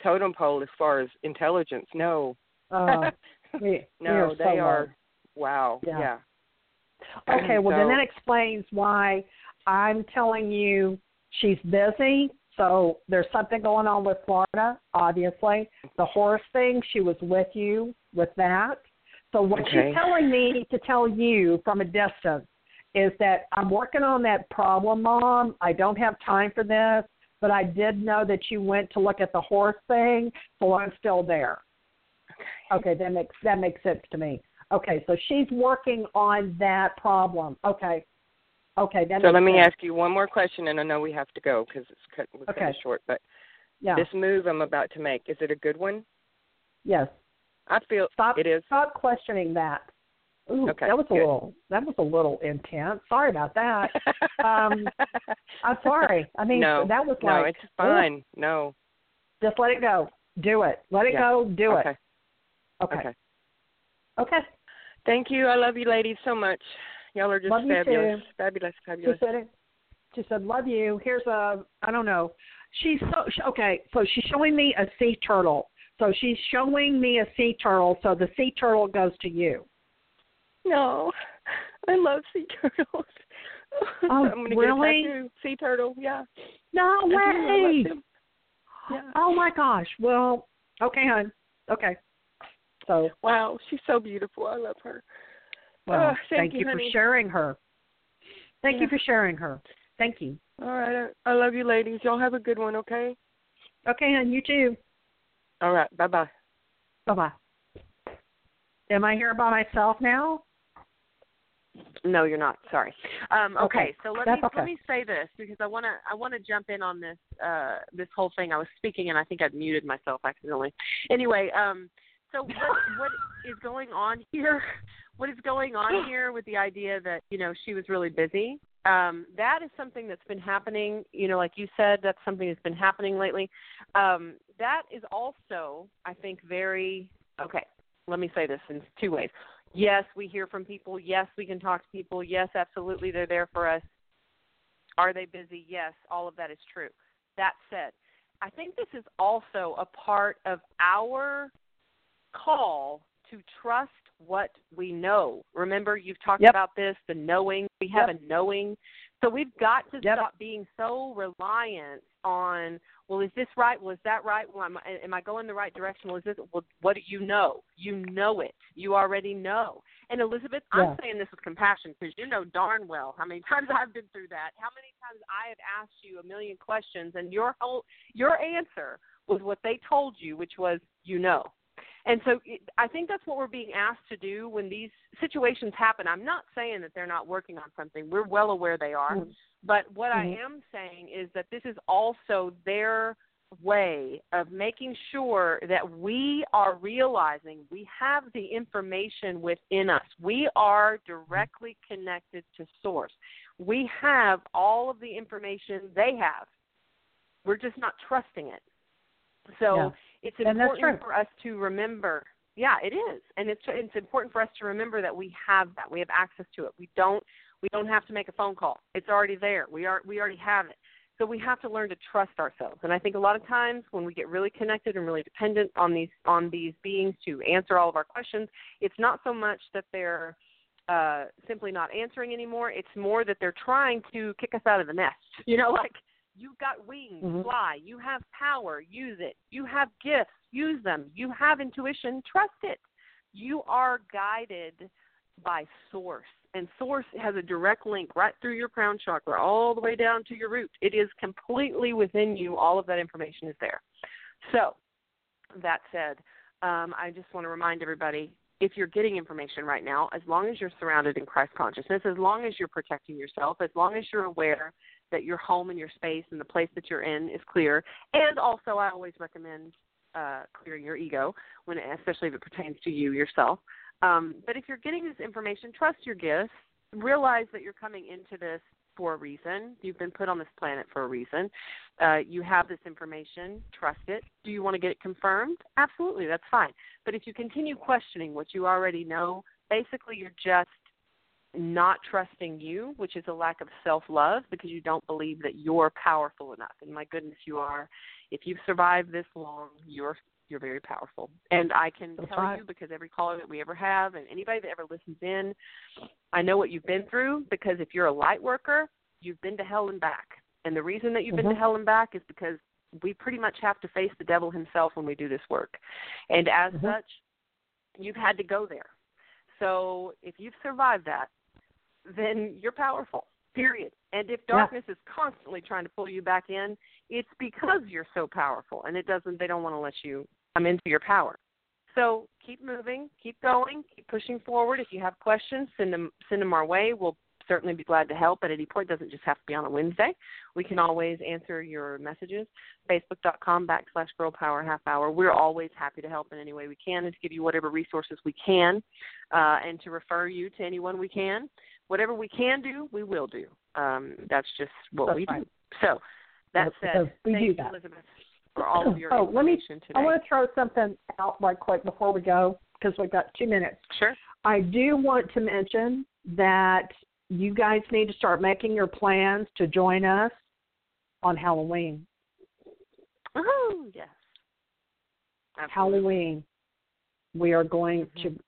totem pole as far as intelligence. No, Uh, [LAUGHS] we, we no, are so they low. are. Wow. Yeah. Yeah. Okay, well then that explains why I'm telling you she's busy. So there's something going on with Florida, obviously. The horse thing, she was with you with that. So what Okay. she's telling me to tell you from a distance is that I'm working on that problem, Mom. I don't have time for this, but I did know that you went to look at the horse thing, so I'm still there. Okay, that makes that makes sense to me. Okay, so she's working on that problem. Okay, okay. So let me sense. ask you one more question, and I know we have to go because it's cut, we're Okay. kind of short. But Yeah. this move I'm about to make is it a good one? yes. I feel Stop. it is. Stop questioning that. Ooh, Okay, that was a good. little. That was a little intense. Sorry about that. um, [LAUGHS] I'm sorry. I mean, no, that was no, like. it's ooh, fine. No, just let it go. Do it. Let it Yeah. go. Do okay, it. Okay. okay. Okay. Thank you. I love you, ladies, so much. Y'all are just Love fabulous, too. fabulous, She fabulous. said it. She said, "Love you." Here's a. I don't know. She's so she- okay. So she's showing me a sea turtle. So she's showing me a sea turtle. So the sea turtle goes to you. No, I love sea turtles. [LAUGHS] Oh, I'm gonna really? get a tattoo. Sea turtle, yeah. No I do. I love way. Yeah. Oh my gosh. Well, okay, hon. Okay. So, Wow, she's so beautiful. I love her. well, Oh, thank you, you, for sharing her. Thank you for sharing her. Thank you. All right, I, I love you, ladies. Y'all have a good one, okay? Okay, hon. You too. All right, bye bye. Bye bye. Am I here by myself now? No, you're not. Sorry. Um, okay, Okay, so let that's me okay. let me say this because I want to I want to jump in on this uh, this whole thing. I was speaking and I think I'd muted myself accidentally. Anyway, um, so what [LAUGHS] what is going on here? What is going on here with the idea that you know she was really busy Um, that is something that's been happening. You know, like you said, that's something that's been happening lately. Um, that is also, I think, very okay. Let me say this in two ways. Yes, we hear from people. Yes, we can talk to people. Yes, absolutely, they're there for us. Are they busy? Yes, all of that is true. That said, I think this is also a part of our call to trust what we know. Remember, you've talked Yep. about this the knowing. We have Yep. a knowing. So we've got to Yep. stop being so reliant on, well, is this right? Well, is that right? Well, am I, am I going the right direction? Well, is this, well, what do you know? You know it. You already know. And Elizabeth, Yeah. I'm saying this with compassion because you know darn well how many [LAUGHS] times I've been through that. How many times I have asked you a million questions and your whole your answer was what they told you, which was you know. And so I think that's what we're being asked to do when these situations happen. I'm not saying that they're not working on something. We're well aware they are. Mhm. But what I Mhm. am saying is that this is also their way of making sure that we are realizing we have the information within us. We are directly connected to source. We have all of the information they have. We're just not trusting it. So Yeah. it's important for us to remember. Yeah, it is, and it's it's important for us to remember that we have that. We have access to it. We don't we don't have to make a phone call. It's already there. We are we already have it. So we have to learn to trust ourselves. And I think a lot of times when we get really connected and really dependent on these on these beings to answer all of our questions, it's not so much that they're uh, simply not answering anymore. It's more that they're trying to kick us out of the nest. [LAUGHS] You know, like you've got wings, Mhm. fly. You have power, use it. You have gifts, use them. You have intuition, trust it. You are guided by source. And source has a direct link right through your crown chakra, all the way down to your root. It is completely within you. All of that information is there. So, that said, um, I just want to remind everybody if you're getting information right now, as long as you're surrounded in Christ consciousness, as long as you're protecting yourself, as long as you're aware that your home and your space and the place that you're in is clear, and also I always recommend uh, clearing your ego when, especially if it pertains to you yourself. Um, but if you're getting this information, trust your gifts. Realize that you're coming into this for a reason. You've been put on this planet for a reason. Uh, you have this information. Trust it. Do you want to get it confirmed? Absolutely, that's fine. But if you continue questioning what you already know, basically you're just not trusting you, which is a lack of self love because you don't believe that you're powerful enough. And my goodness, you are. If you've survived this long, you're you're very powerful. And I can That's tell right. you because every caller that we ever have and anybody that ever listens in, I know what you've been through because if you're a light worker, you've been to hell and back. And the reason that you've been to Mhm. hell and back is because we pretty much have to face the devil himself when we do this work. And as Mhm. such, you've had to go there. So if you've survived that, then you're powerful. Period. And if Yeah. darkness is constantly trying to pull you back in, it's because you're so powerful, and it doesn't. They don't want to let you come into your power. So keep moving, keep going, keep pushing forward. If you have questions, send them send them our way. We'll certainly be glad to help at any point. It doesn't just have to be on a Wednesday. We can always answer your messages. Facebook.com backslash Girl Power Half Hour. We're always happy to help in any way we can and to give you whatever resources we can, uh, and to refer you to anyone we can. Whatever we can do, we will do. Um, that's just what That's we right. do. So that That's said, we thank that. Elizabeth, for all of your Oh, let me- today. I want to throw something out right quick before we go because we've got two minutes. Sure. I do want to mention that you guys need to start making your plans to join us on Halloween. Oh yes. Absolutely. Halloween, we are going Mhm. to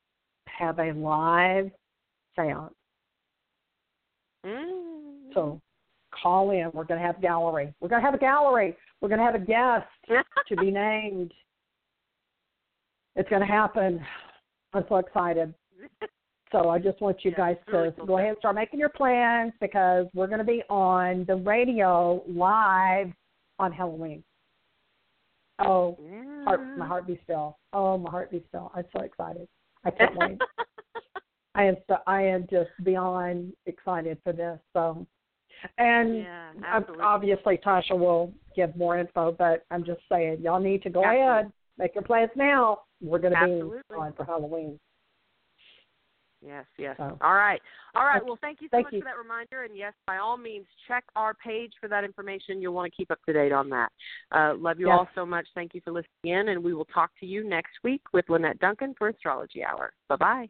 have a live seance. Mm. So call in. We're going to have a gallery. We're going to have a gallery. We're going to have a guest to be [LAUGHS] named. It's going to happen. I'm so excited. So I just want you Yeah, guys really to cool go ahead and start making your plans because we're going to be on the radio live on Halloween. Oh, heart, my heart be still. Oh, my heart be still. I'm so excited. I can't wait. [LAUGHS] I am so I am just beyond excited for this. So, and yeah, obviously Tasha will give more info, but I'm just saying y'all need to go Absolutely. ahead, make your plans now. We're going to be on for Halloween. Yes, yes. So. All right. All right. Well, thank you so Thank much you. for that reminder. And yes, by all means, check our page for that information. You'll want to keep up to date on that. Uh, love you Yes. all so much. Thank you for listening in. And we will talk to you next week with Lynette Duncan for Astrology Hour. Bye bye.